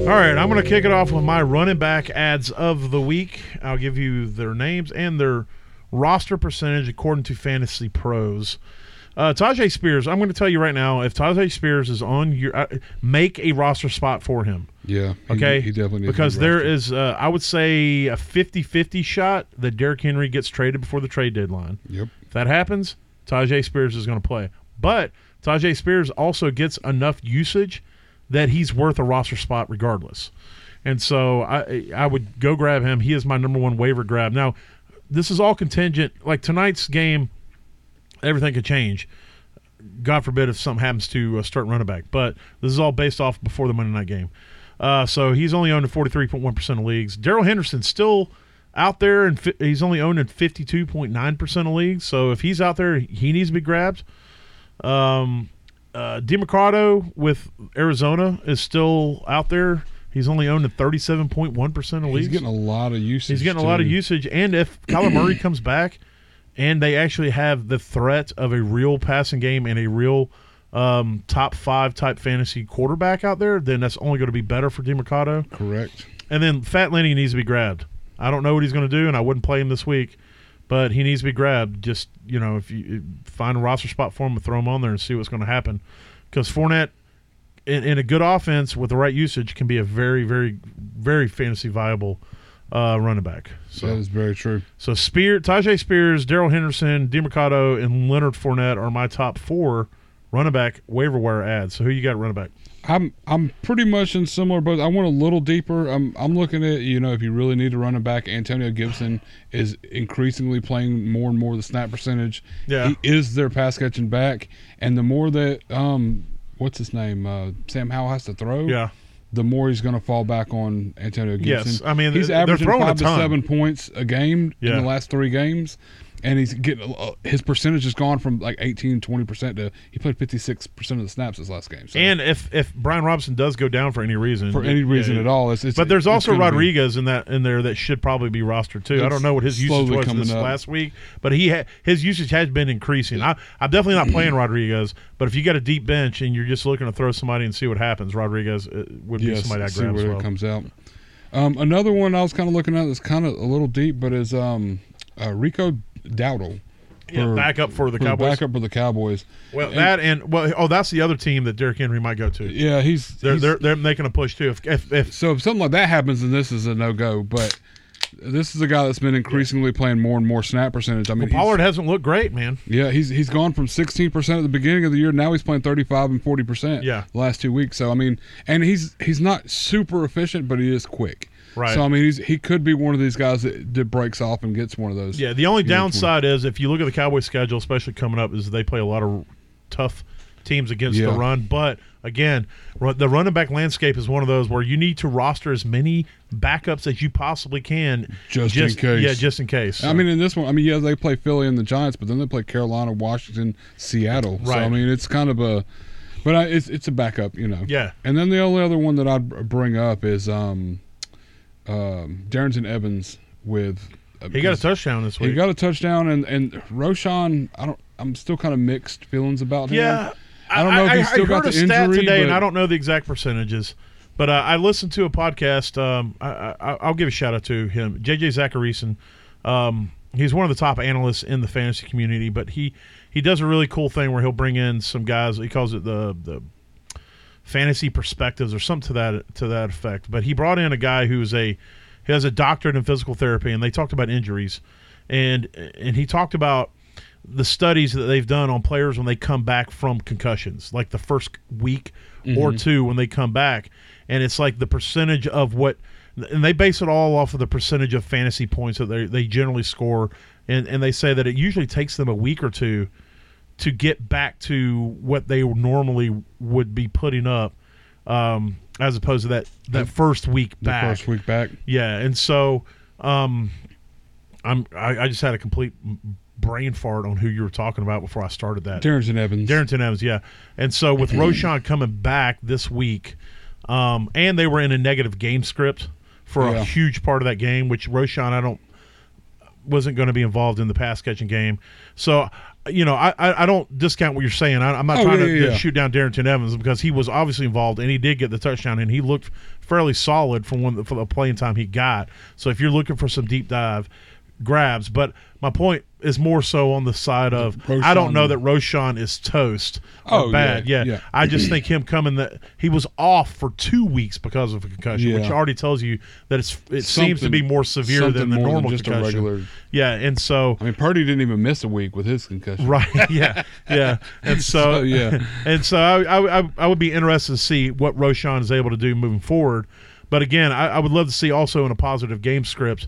Speaker 2: All right, I'm going to kick it off with my running back ads of the week. I'll give you their names and their roster percentage according to Fantasy Pros. Uh, Tyjae Spears, I'm going to tell you right now, if Tyjae Spears is on your, uh, make a roster spot for him.
Speaker 3: yeah, he,
Speaker 2: Okay,
Speaker 3: he definitely needs
Speaker 2: because
Speaker 3: to be
Speaker 2: there is, uh, I would say, a 50-50 shot that Derrick Henry gets traded before the trade deadline.
Speaker 3: Yep.
Speaker 2: If that happens, Tyjae Spears is going to play. But Tyjae Spears also gets enough usage that he's worth a roster spot regardless. And so I I would go grab him. He is my number one waiver grab. Now, this is all contingent. Like tonight's game, everything could change. God forbid if something happens to uh, start running back. But this is all based off before the Monday night game. Uh, so he's only owned in 43.1% of leagues. Darrell Henderson's still out there, and fi- he's only owned in 52.9% of leagues. So if he's out there, he needs to be grabbed. Um, uh, Demercado with Arizona is still out there. He's only owned in 37.1% of leagues.
Speaker 3: He's getting a lot of usage.
Speaker 2: He's getting a lot of usage, and if <clears throat> Kyler Murray comes back, and they actually have the threat of a real passing game and a real um, top five type fantasy quarterback out there, then that's only going to be better for Demercado.
Speaker 3: Correct.
Speaker 2: And then Fat Lenny needs to be grabbed. I don't know what he's going to do, and I wouldn't play him this week, but he needs to be grabbed. Just you know, if you find a roster spot for him, and throw him on there and see what's going to happen. Because Fournette, in, in a good offense with the right usage, can be a very, very, very fantasy viable uh, running back. So.
Speaker 3: that is very true.
Speaker 2: So Spear, Tyjae Spears, Darrell Henderson, Demercado, and Leonard Fournette are my top four running back waiver wire ads. So who you got running back?
Speaker 3: I'm I'm pretty much in similar boat. I went a little deeper. I'm I'm looking at you know if you really need a run it back, Antonio Gibson is increasingly playing more and more the snap percentage.
Speaker 2: Yeah.
Speaker 3: he is their pass catching back, and the more that um what's his name uh, Sam Howell has to throw,
Speaker 2: Yeah,
Speaker 3: the more he's going to fall back on Antonio Gibson.
Speaker 2: Yes, I mean,
Speaker 3: he's averaging five to seven points a game
Speaker 2: Yeah.
Speaker 3: in the last three games, and he's getting uh, his percentage has gone from like 18, 20 percent to he played fifty six percent of the snaps this last game. So
Speaker 2: and if if Brian Robinson does go down for any reason,
Speaker 3: for any reason
Speaker 2: yeah.
Speaker 3: at all, it's, it's
Speaker 2: But there's
Speaker 3: it's
Speaker 2: also
Speaker 3: gonna be-
Speaker 2: Rodriguez in that in there that should probably be rostered too. I don't know what his usage was this
Speaker 3: up.
Speaker 2: last week, but he ha- his usage has been increasing. I, I'm definitely not playing <clears throat> Rodriguez, but if you got a deep bench and you're just looking to throw somebody and see what happens, Rodriguez uh, would be
Speaker 3: yes,
Speaker 2: somebody I
Speaker 3: see
Speaker 2: grab
Speaker 3: where
Speaker 2: as
Speaker 3: it comes out. Um, another one I was kind of looking at that's kind of a little deep, but is um, uh, Rico Dowdle.
Speaker 2: Yeah,
Speaker 3: for-
Speaker 2: back up for the Cowboys.
Speaker 3: Backup for the Cowboys.
Speaker 2: Well,
Speaker 3: And-
Speaker 2: that and well, oh, that's the other team that Derrick Henry might go to.
Speaker 3: Yeah, he's
Speaker 2: They're
Speaker 3: he's-
Speaker 2: they're they're making a push too. If if, if
Speaker 3: So if something like that happens, then this is a no go. But this is a guy that's been increasingly playing more and more snap percentage. I mean, he's-
Speaker 2: Pollard hasn't looked great, man.
Speaker 3: yeah, he's he's gone from 16 percent at the beginning of the year. Now he's playing 35 and 40 percent.
Speaker 2: Yeah.
Speaker 3: the last two weeks. So I mean, and he's he's not super efficient, but he is quick.
Speaker 2: Right.
Speaker 3: So I mean, he's he could be one of these guys that, that breaks off and gets one of those.
Speaker 2: Yeah, the only
Speaker 3: you know,
Speaker 2: downside is if you look at the Cowboys schedule, especially coming up, is they play a lot of tough teams against the run. But again, the running back landscape is one of those where you need to roster as many backups as you possibly can,
Speaker 3: Just in case.
Speaker 2: Yeah, just in case.
Speaker 3: I mean, in this one, I mean, yeah, they play Philly and the Giants, but then they play Carolina, Washington, Seattle. So I mean, it's kind of a, but I, it's it's a backup, you know.
Speaker 2: yeah,
Speaker 3: And then the only other one that I'd bring up is um, um, Darrynton Evans with. uh,
Speaker 2: he got a touchdown this week.
Speaker 3: He got a touchdown, and and Roschon. I don't. I'm still kind of mixed feelings about him.
Speaker 2: Yeah,
Speaker 3: I don't know if he's still
Speaker 2: I
Speaker 3: got
Speaker 2: heard
Speaker 3: the
Speaker 2: a stat
Speaker 3: injury,
Speaker 2: today, and I don't know the exact percentages. But uh, I listened to a podcast. Um, I, I, I'll give a shout out to him, JJ Zachariason. Um, he's one of the top analysts in the fantasy community, but he he does a really cool thing where he'll bring in some guys. He calls it the the fantasy perspectives or something to that to that effect. But he brought in a guy who's a he has a doctorate in physical therapy, and they talked about injuries, and and he talked about the studies that they've done on players when they come back from concussions, like the first week or mm-hmm. two when they come back, and it's like the percentage of what, and they base it all off of the percentage of fantasy points that they they generally score, and and they say that it usually takes them a week or two to get back to what they normally would be putting up, um, as opposed to that that first week
Speaker 3: The
Speaker 2: back.
Speaker 3: first week back.
Speaker 2: Yeah, and so um, I'm I, I just had a complete brain fart on who you were talking about before I started that.
Speaker 3: Darrynton Evans.
Speaker 2: Darrynton Evans, yeah. And so with <clears throat> Roschon coming back this week, um, and they were in a negative game script for a huge part of that game, which Roschon I don't wasn't going to be involved in the pass catching game. So you know I, I don't discount what you're saying. I, I'm not
Speaker 3: Oh,
Speaker 2: trying
Speaker 3: yeah,
Speaker 2: to,
Speaker 3: yeah,
Speaker 2: to shoot down Darrynton Evans because he was obviously involved and he did get the touchdown and he looked fairly solid from when for the playing time he got. So if you're looking for some deep dive. Grabs. But my point is more so on the side of I don't know that Roschon is toast or
Speaker 3: Oh,
Speaker 2: bad.
Speaker 3: yeah,
Speaker 2: Yeah,
Speaker 3: yeah.
Speaker 2: I just think him coming that he was off for two weeks because of a concussion, which already tells you that it's it seems to be more severe than the normal
Speaker 3: just
Speaker 2: concussion.
Speaker 3: a regular.
Speaker 2: Yeah, and so
Speaker 3: I mean, Purdy didn't even miss a week with his concussion.
Speaker 2: Right. <laughs> Yeah. Yeah. And <laughs> so,
Speaker 3: So, yeah. <laughs>
Speaker 2: And so I, I, I- would be interested to see what Roschon is able to do moving forward. But again, I, I would love to see also in a positive game script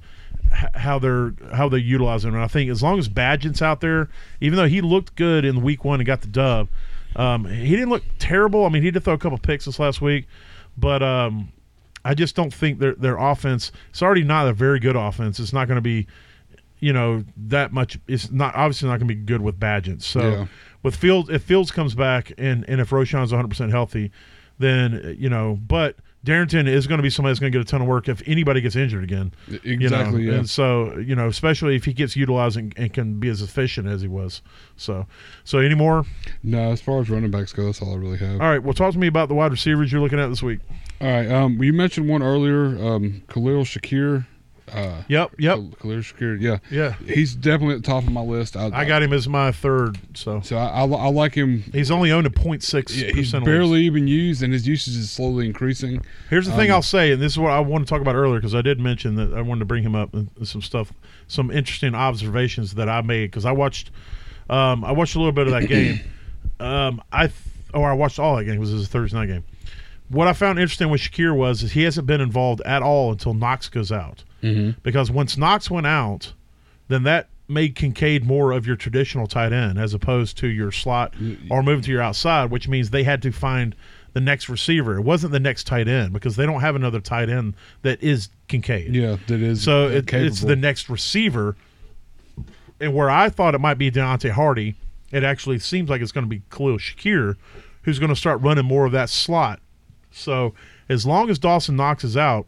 Speaker 2: how they're how they're utilizing him. And I think as long as Bagent's out there, even though he looked good in week one and got the dub, um, he didn't look terrible. I mean, he did throw a couple picks this last week, but um, I just don't think their their offense. It's already not a very good offense. It's not going to be you know that much it's not obviously not going to be good with Bagent. So
Speaker 3: Yeah.
Speaker 2: with Fields, if Fields comes back and and if Roschon's 100 percent healthy, then you know. But Darrynton is going to be somebody that's going to get a ton of work if anybody gets injured again. you know.
Speaker 3: Exactly. yeah.
Speaker 2: And so you know, especially if he gets utilized and, and can be as efficient as he was. So so any more?
Speaker 3: No, as far as running backs go, that's all I really have.
Speaker 2: All right. Well, talk to me about the wide receivers you're looking at this week.
Speaker 3: All right. Um, you mentioned one earlier, um, Khalil Shakir. Uh,
Speaker 2: Yep. Yep.
Speaker 3: Clear Shakir. Yeah,
Speaker 2: Yeah.
Speaker 3: he's definitely at the top of my list. I,
Speaker 2: I got him as my third. So
Speaker 3: So I, I, I like him.
Speaker 2: he's only owned a 0.6
Speaker 3: Yeah, he's barely even used, and his usage is slowly increasing.
Speaker 2: Here's the thing
Speaker 3: Um,
Speaker 2: I'll say, and this is what I want to talk about earlier because I did mention that I wanted to bring him up and some stuff, some interesting observations that I made because I watched, um, I watched a little bit of that <clears throat> game. Um, I th- or I watched all that game. It was his Thursday night game. What I found interesting with Shakir was is he hasn't been involved at all until Knox goes out
Speaker 3: Mm-hmm.
Speaker 2: because once Knox went out, then that made Kincaid more of your traditional tight end as opposed to your slot or moving to your outside, which means they had to find the next receiver. It wasn't the next tight end because they don't have another tight end that is Kincaid.
Speaker 3: Yeah, that is.
Speaker 2: So it, it's the next receiver. And where I thought it might be Deonte Harty, it actually seems like it's going to be Khalil Shakir, who's going to start running more of that slot. So as long as Dawson Knox is out,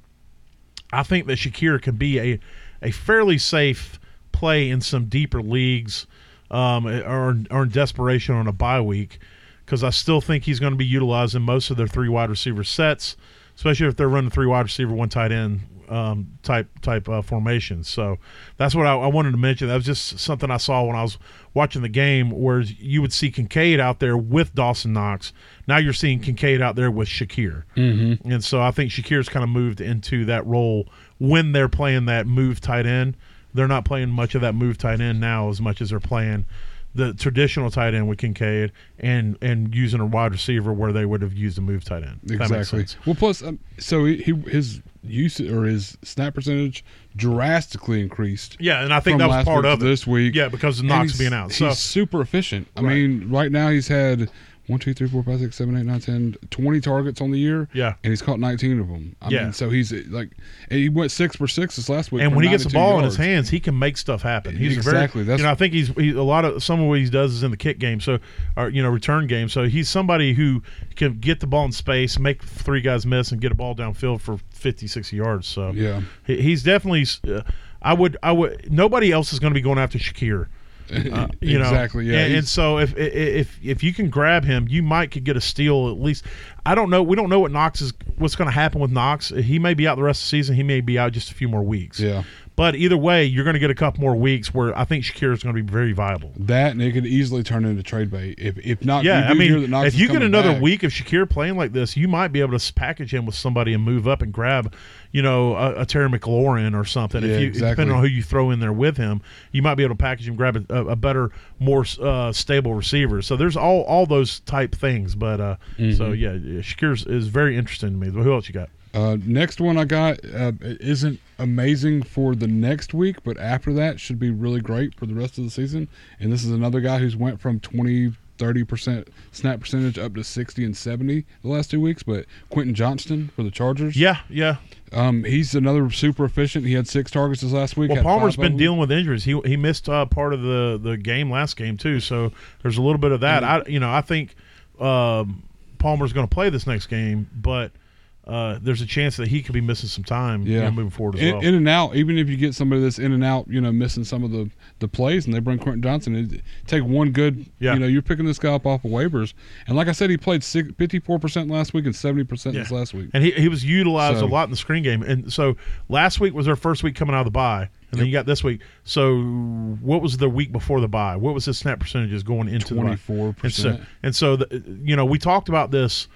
Speaker 2: I think that Shakir can be a, a fairly safe play in some deeper leagues um, or, or in desperation on a bye week because I still think he's going to be utilized in most of their three wide receiver sets, especially if they're running three wide receiver, one tight end um, type type uh, formations. So that's what I, I wanted to mention. That was just something I saw when I was watching the game, where you would see Kincaid out there with Dawson Knox. Now you're seeing Kincaid out there with Shakir.
Speaker 3: Mhm.
Speaker 2: And so I think Shakir's kind of moved into that role when they're playing that move tight end. They're not playing much of that move tight end now as much as they're playing the traditional tight end with Kincaid and and using a wide receiver where they would have used a move tight end. If that makes
Speaker 3: Exactly. Well, plus, um, so he, he his use or his snap percentage drastically increased.
Speaker 2: Yeah, and I think that was part of it.
Speaker 3: this week.
Speaker 2: Yeah, because of Knox being out. So
Speaker 3: he's super efficient. I
Speaker 2: Right.
Speaker 3: mean, right now he's had one, two, three, four, five, six, seven, eight, nine, 10, 20 targets on the year.
Speaker 2: Yeah.
Speaker 3: And he's caught 19 of them. I
Speaker 2: Yeah.
Speaker 3: mean, so he's like, and he went six for six this last week.
Speaker 2: and when he gets the
Speaker 3: 92
Speaker 2: ball in his hands, he can make stuff happen. He's
Speaker 3: Exactly,
Speaker 2: Very,
Speaker 3: that's-
Speaker 2: you know, I think he's he, a lot of some of what he does is in the kick game, so or you know return game. So he's somebody who can get the ball in space, make three guys miss, and get a ball downfield for 50, 60 yards. So
Speaker 3: Yeah.
Speaker 2: he, he's definitely. Uh, I would. I would. Nobody else is going to be going after Shakir. Uh, <laughs> you know
Speaker 3: exactly. Yeah.
Speaker 2: and, and so if if if you can grab him you might could get a steal at least i don't know we don't know what knox is what's going to happen with knox he may be out the rest of the season he may be out just a few more weeks
Speaker 3: yeah.
Speaker 2: But either way you're going to get a couple more weeks where i think Shakir is going to be very viable
Speaker 3: That and it could easily turn into trade bait if if not.
Speaker 2: yeah, I mean, if you get another
Speaker 3: back.
Speaker 2: week of Shakir playing like this, you might be able to package him with somebody and move up and grab, you know, a, a Terry McLaurin or something.
Speaker 3: Yeah,
Speaker 2: if you
Speaker 3: exactly.
Speaker 2: depending on who you throw in there with him, you might be able to package him, grab a, a better, more uh, stable receiver. So there's all all those type things. But uh,
Speaker 3: Mm-hmm.
Speaker 2: so yeah, Shakir is- is very interesting to me. Who else you got?
Speaker 3: Uh, next one I got uh, isn't amazing for the next week, but after that should be really great for the rest of the season. And this is another guy who's went from 20, 30% snap percentage up to 60 and 70 the last two weeks. But Quentin Johnston for the Chargers.
Speaker 2: Yeah, yeah.
Speaker 3: Um, he's another super efficient. He had six targets this last week.
Speaker 2: Well, Palmer's been dealing with injuries. He he missed uh, part of the the game last game too. So there's a little bit of that. I you know I think um, Palmer's going to play this next game, but uh, there's a chance that he could be missing some time you know, moving forward as
Speaker 3: in,
Speaker 2: well.
Speaker 3: in and out. Even if you get somebody that's in and out, you know, missing some of the, the plays, and they bring Quentin Johnston, it, take one good.
Speaker 2: Yeah.
Speaker 3: You know, you're picking this guy up off of waivers, and like I said, he played fifty four percent last week and seventy percent this last week.
Speaker 2: and he, he was utilized
Speaker 3: So-
Speaker 2: a lot in the screen game. And so last week was our first week coming out of the bye, and then you got this week. So what was the week before the bye? What was his snap percentages going into the bye?
Speaker 3: Twenty four
Speaker 2: And so, and so the, you know, we talked about this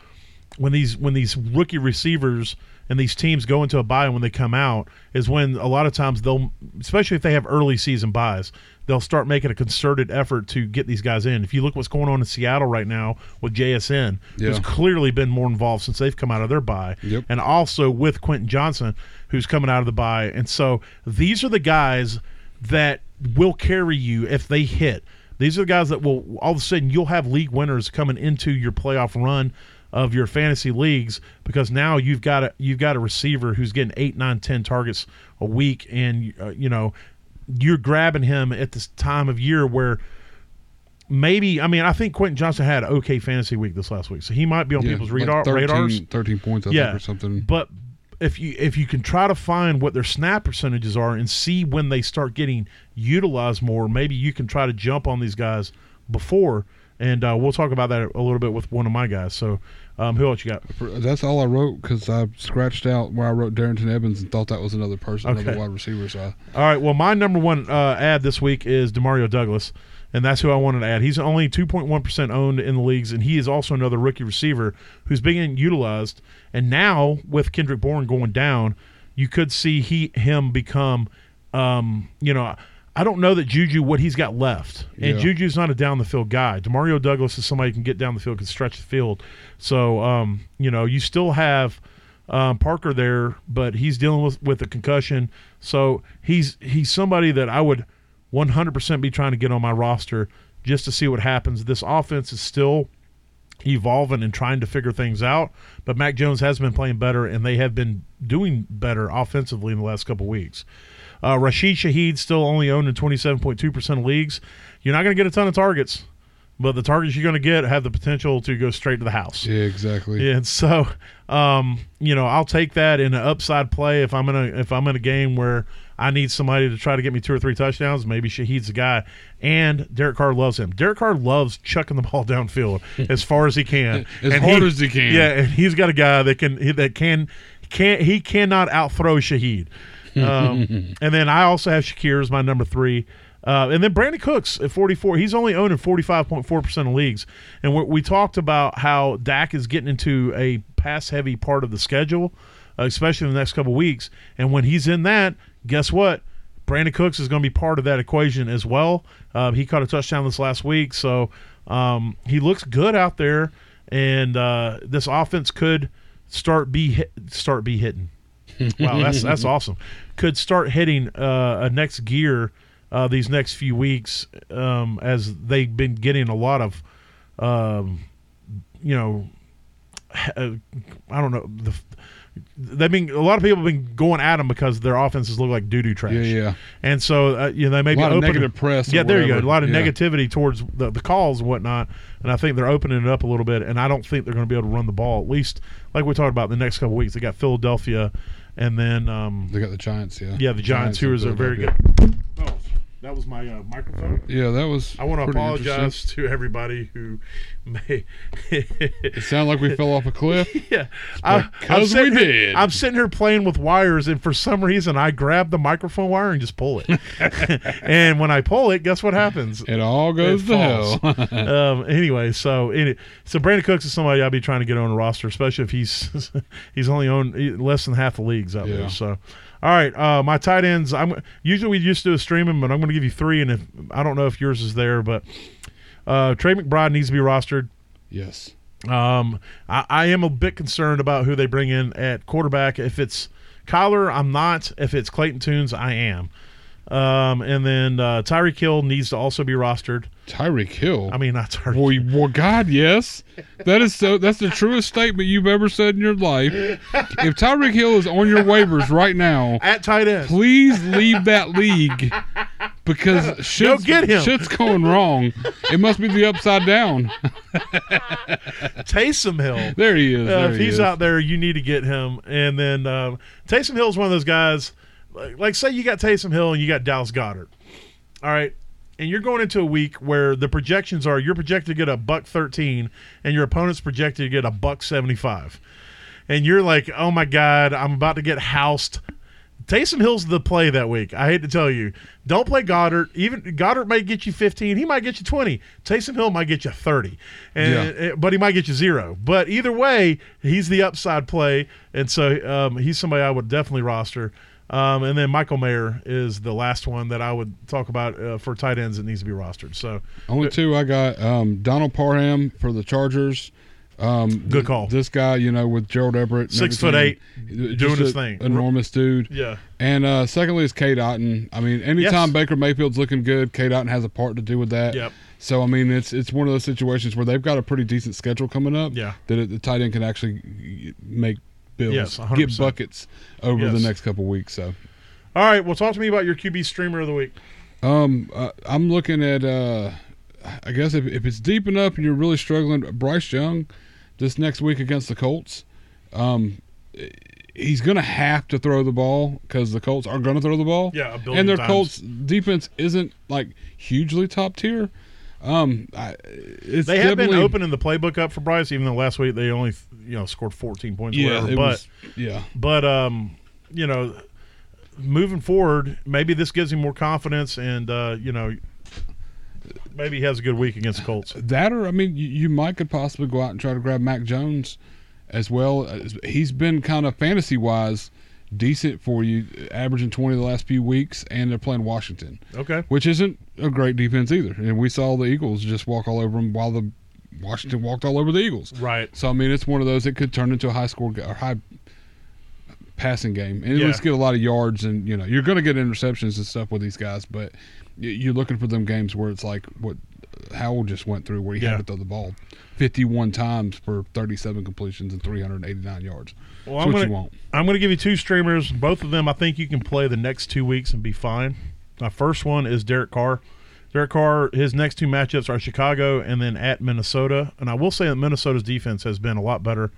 Speaker 2: when these when these rookie receivers and these teams go into a bye and when they come out is when a lot of times they'll, especially if they have early season buys, they'll start making a concerted effort to get these guys in. If you look what's going on in Seattle right now with JSN, who's clearly been more involved since they've come out of their buy
Speaker 3: Yep.
Speaker 2: and also with Quentin Johnston, who's coming out of the buy and so these are the guys that will carry you if they hit. These are the guys that will all of a sudden you'll have league winners coming into your playoff run of your fantasy leagues because now you've got a you've got a receiver who's getting eight, nine, ten targets a week, and uh, you know you're grabbing him at this time of year where maybe I mean I think Quentin Johnston had an okay fantasy week this last week, so he might be on
Speaker 3: Yeah,
Speaker 2: people's
Speaker 3: like
Speaker 2: radar
Speaker 3: 13,
Speaker 2: radars.
Speaker 3: 13 points, I
Speaker 2: Yeah,
Speaker 3: think, or something.
Speaker 2: But if you if you can try to find what their snap percentages are and see when they start getting utilized more, maybe you can try to jump on these guys before. And uh, we'll talk about that a little bit with one of my guys. So, um, who else you got?
Speaker 3: That's all I wrote because I scratched out where I wrote Darrynton Evans and thought that was another person,
Speaker 2: Okay.
Speaker 3: another wide receiver. So
Speaker 2: All right. Well, my number one uh, ad this week is Demario Douglas, and that's who I wanted to add. He's only 2.1% owned in the leagues, and he is also another rookie receiver who's being utilized. And now with Kendrick Bourne going down, you could see he him become, um, you know. I don't know that Juju what he's got left, and
Speaker 3: Yeah.
Speaker 2: Juju's not a down the field guy. Demario Douglas is somebody who can get down the field, can stretch the field. So, um, you know, you still have um, Parker there, but he's dealing with with a concussion. So he's he's somebody that I would 100% be trying to get on my roster just to see what happens. This offense is still evolving and trying to figure things out, but Mac Jones has been playing better, and they have been doing better offensively in the last couple weeks. Uh, Rashid Shaheed still only owned in 27.2% of leagues. You're not going to get a ton of targets, but the targets you're going to get have the potential to go straight to the house.
Speaker 3: yeah, exactly.
Speaker 2: And so, um, you know, I'll take that in an upside play if I'm in a if I'm in a game where I need somebody to try to get me two or three touchdowns. Maybe Shaheed's the guy. And Derek Carr loves him. Derek Carr loves chucking the ball <laughs> downfield as far as he can, <laughs>
Speaker 3: As
Speaker 2: And
Speaker 3: hard as he can.
Speaker 2: Yeah, and he's got a guy that can he- that can can he cannot outthrow Shaheed. Um, <laughs> and then I also have Shakir as my number three. Uh, and then Brandin Cooks at 44. He's only owned in 45.4% of leagues. And we, we talked about how Dak is getting into a pass heavy part of the schedule, uh, especially in the next couple weeks. And when he's in that, guess what? Brandin Cooks is going to be part of that equation as well. Uh, he caught a touchdown this last week. So um, he looks good out there. And uh, this offense could start be hit, start be hitting. Wow, that's that's <laughs> awesome. Could start hitting uh, a next gear uh, these next few weeks um, as they've been getting a lot of, um, you know, uh, I don't know the. They've been a lot of people have been going at them because their offenses look like doo doo trash.
Speaker 3: Yeah, yeah.
Speaker 2: And so uh, you know they may
Speaker 3: A
Speaker 2: be
Speaker 3: lot of
Speaker 2: opening-
Speaker 3: negative press
Speaker 2: Yeah, there you go. A lot of
Speaker 3: Yeah.
Speaker 2: negativity towards the, the calls and whatnot. And I think they're opening it up a little bit. And I don't think they're going to be able to run the ball at least like we talked about in the next couple weeks. They got Philadelphia, and then um,
Speaker 3: They got the Giants, yeah.
Speaker 2: yeah, the Giants, who
Speaker 3: and
Speaker 2: is a very good.
Speaker 3: Philadelphia.
Speaker 2: Oh, that was my uh, microphone.
Speaker 3: Yeah, that was.
Speaker 2: I want to apologize to everybody who may.
Speaker 3: It sounded like we fell off a cliff. <laughs>
Speaker 2: yeah,
Speaker 3: Because we
Speaker 2: sitting here-
Speaker 3: did.
Speaker 2: I'm sitting here playing with wires, and for some reason, I grab the microphone wire and just pull it. <laughs> and when I pull it, guess what happens?
Speaker 3: It all goes
Speaker 2: It
Speaker 3: to hell. <laughs>
Speaker 2: um, anyway, so any, so Brandin Cooks is somebody I'd be trying to get on a roster, especially if he's he's only owned less than half the leagues out
Speaker 3: Yeah.
Speaker 2: there. So, all right, uh, my tight ends. I'm usually we used to do a streaming, but I'm going to give you three, and if I don't know if yours is there, but uh, Trey McBride needs to be rostered.
Speaker 3: yes.
Speaker 2: Um, I, I am a bit concerned about who they bring in at quarterback. If it's Kyler, I'm not. If it's Clayton Tunes, I am. Um, and then uh, Tyreek Hill needs to also be rostered.
Speaker 3: Tyreek Hill.
Speaker 2: I mean, that's Tyreek.
Speaker 3: Boy, well, God, yes. That is so. That's the truest statement you've ever said in your life. If Tyreek Hill is on your waivers right now,
Speaker 2: at tight end.
Speaker 3: please leave that league because shit's,
Speaker 2: get him.
Speaker 3: shit's going wrong. It must be the upside down.
Speaker 2: Taysom Hill.
Speaker 3: There he is.
Speaker 2: Uh,
Speaker 3: there
Speaker 2: if
Speaker 3: he
Speaker 2: he's
Speaker 3: is.
Speaker 2: out there, you need to get him. And then um, Taysom Hill is one of those guys. Like, like, say you got Taysom Hill and you got Dallas Goedert. All right, and you're going into a week where the projections are you're projected to get a buck thirteen, and your opponent's projected to get a buck seventy five, and you're like, oh my god, I'm about to get housed. Taysom Hill's the play that week. I hate to tell you, don't play Goedert. Even Goedert might get you 15. He might get you 20. Taysom Hill might get you 30, and eh, but he might get you zero. But either way, he's the upside play, and so um, he's somebody I would definitely roster. Um, and then Michael Mayer is the last one that I would talk about uh, for tight ends that needs to be rostered. So
Speaker 3: Only two I got. Um, Donald Parham for the Chargers. Um,
Speaker 2: Good call.
Speaker 3: This guy, you know, with Gerald Everett,
Speaker 2: Six foot eight, doing his thing.
Speaker 3: enormous dude.
Speaker 2: yeah,
Speaker 3: And uh, secondly is Cade Otton. I mean, anytime
Speaker 2: Yes.
Speaker 3: Baker Mayfield's looking good, Cade Otton has a part to do with that.
Speaker 2: Yep.
Speaker 3: So I mean, it's it's one of those situations where they've got a pretty decent schedule coming up.
Speaker 2: Yeah.
Speaker 3: That it, the tight end can actually make bills,
Speaker 2: Yes, 100%.
Speaker 3: get buckets over
Speaker 2: Yes.
Speaker 3: the next couple weeks. So.
Speaker 2: all right. Well, talk to me about your QB streamer of the week.
Speaker 3: Um, uh, I'm looking at. Uh, I guess if, if it's deep enough and you're really struggling, Bryce Young, this next week against the Colts, um, he's gonna have to throw the ball because the Colts are gonna throw the ball.
Speaker 2: Yeah, a billion
Speaker 3: and their
Speaker 2: times.
Speaker 3: Colts defense isn't like hugely top tier. Um, I, it's
Speaker 2: They have been opening the playbook up for Bryce, even though last week they only you know scored 14 points. or
Speaker 3: Yeah,
Speaker 2: whatever. but
Speaker 3: was. Yeah,
Speaker 2: but um, you know, moving forward, maybe this gives him more confidence, and uh, you know, maybe he has a good week against the Colts.
Speaker 3: That or I mean, you, you might could possibly go out and try to grab Mac Jones as well. He's been kind of fantasy wise decent for you, averaging twenty the last few weeks, and they're playing Washington,
Speaker 2: Okay.
Speaker 3: which isn't a great defense either. And we saw the Eagles just walk all over them while the Washington walked all over the Eagles.
Speaker 2: Right.
Speaker 3: So I mean, it's one of those that could turn into a high score or high passing game, and at
Speaker 2: Yeah.
Speaker 3: least get a lot of yards. And you know, you're going to get interceptions and stuff with these guys, but you're looking for them games where it's like what Howell just went through, where he
Speaker 2: Yeah.
Speaker 3: had to throw the ball 51 times for 37 completions and 389 yards.
Speaker 2: Well,
Speaker 3: That's
Speaker 2: I'm
Speaker 3: what
Speaker 2: gonna,
Speaker 3: you want.
Speaker 2: I'm going to give you two streamers. Both of them, I think you can play the next two weeks and be fine. My first one is Derek Carr. Derek Carr, his next two matchups are Chicago and then at Minnesota. And I will say that Minnesota's defense has been a lot better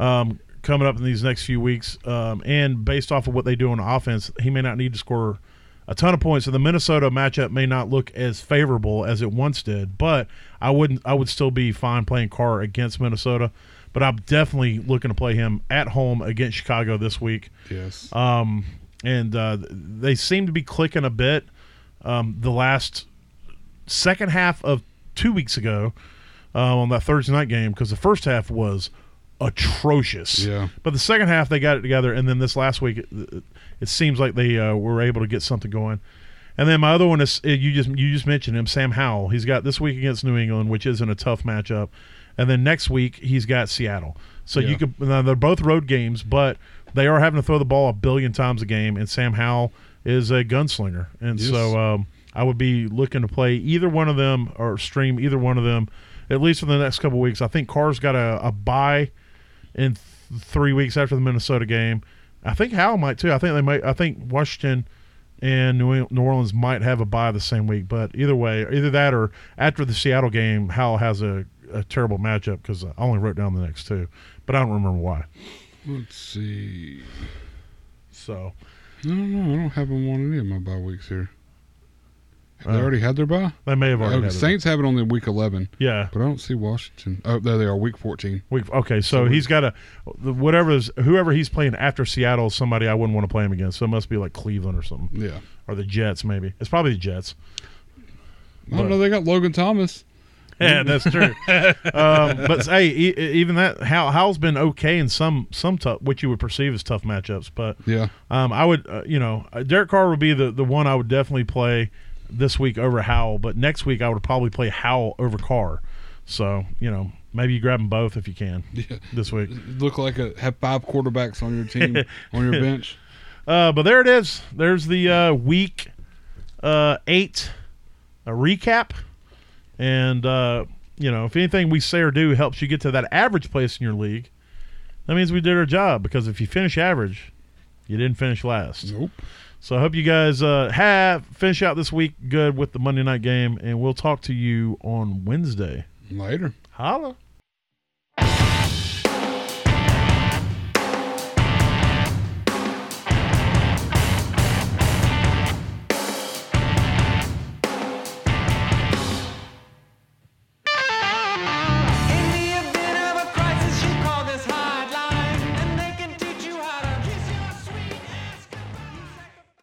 Speaker 2: um, coming up in these next few weeks. Um, and based off of what they do on offense, he may not need to score a ton of points. So the Minnesota matchup may not look as favorable as it once did, but I wouldn't. I would still be fine playing Carr against Minnesota. But I'm definitely looking to play him at home against Chicago this week.
Speaker 3: Yes.
Speaker 2: Um, and uh, they seem to be clicking a bit. Um, the last second half of two weeks ago uh, on that Thursday night game, because the first half was atrocious.
Speaker 3: Yeah.
Speaker 2: But the second half they got it together, and then this last week it, it seems like they uh, were able to get something going. And then my other one is uh, you just you just mentioned him, Sam Howell. He's got this week against New England, which isn't a tough matchup, and then next week he's got Seattle. So
Speaker 3: Yeah.
Speaker 2: you could now they're both road games, but they are having to throw the ball a billion times a game, and Sam Howell is a gunslinger, and
Speaker 3: Yes.
Speaker 2: so um, I would be looking to play either one of them or stream either one of them at least for the next couple weeks. I think Carr's got a, a bye in th- three weeks after the Minnesota game. I think Howell might too. I think they might. I think Washington and New, New Orleans might have a bye the same week. But either way, either that or after the Seattle game, Howell has a, a terrible matchup because I only wrote down the next two, but I don't remember why.
Speaker 3: Let's see.
Speaker 2: So
Speaker 3: I don't know. I don't have them on any of my bye weeks here. Have they
Speaker 2: Uh,
Speaker 3: already had their bye?
Speaker 2: they may have already. Had it.
Speaker 3: Saints have it on the week 11,
Speaker 2: yeah.
Speaker 3: but I don't see Washington. Oh, there they are, week 14.
Speaker 2: Week, okay, so he's got a whatever whoever he's playing after Seattle is somebody I wouldn't want to play him against. So it must be like Cleveland or something,
Speaker 3: Yeah.
Speaker 2: or the Jets maybe. It's probably the Jets.
Speaker 3: I don't know. They got Logan Thomas. <laughs>
Speaker 2: Yeah, that's true. um, but hey, e- even that Hal Hal's been okay in some some tough, what you would perceive as tough matchups. But
Speaker 3: Yeah.
Speaker 2: um, I would, uh, you know, uh, Derek Carr would be the the one I would definitely play this week over Howell. But next week I would probably play Howell over Carr. So you know, maybe you grab them both if you can <laughs>
Speaker 3: Yeah.
Speaker 2: this week.
Speaker 3: Look like a have five quarterbacks on your team <laughs> on your bench.
Speaker 2: Uh, but there it is. There's the uh, week uh, eight a recap, and uh, you know if anything we say or do helps you get to that average place in your league, that means we did our job. Because if you finish average, you didn't finish last.
Speaker 3: Nope.
Speaker 2: So I hope you guys uh, have finish out this week good with the Monday night game, and we'll talk to you on Wednesday.
Speaker 3: Later.
Speaker 2: Holla.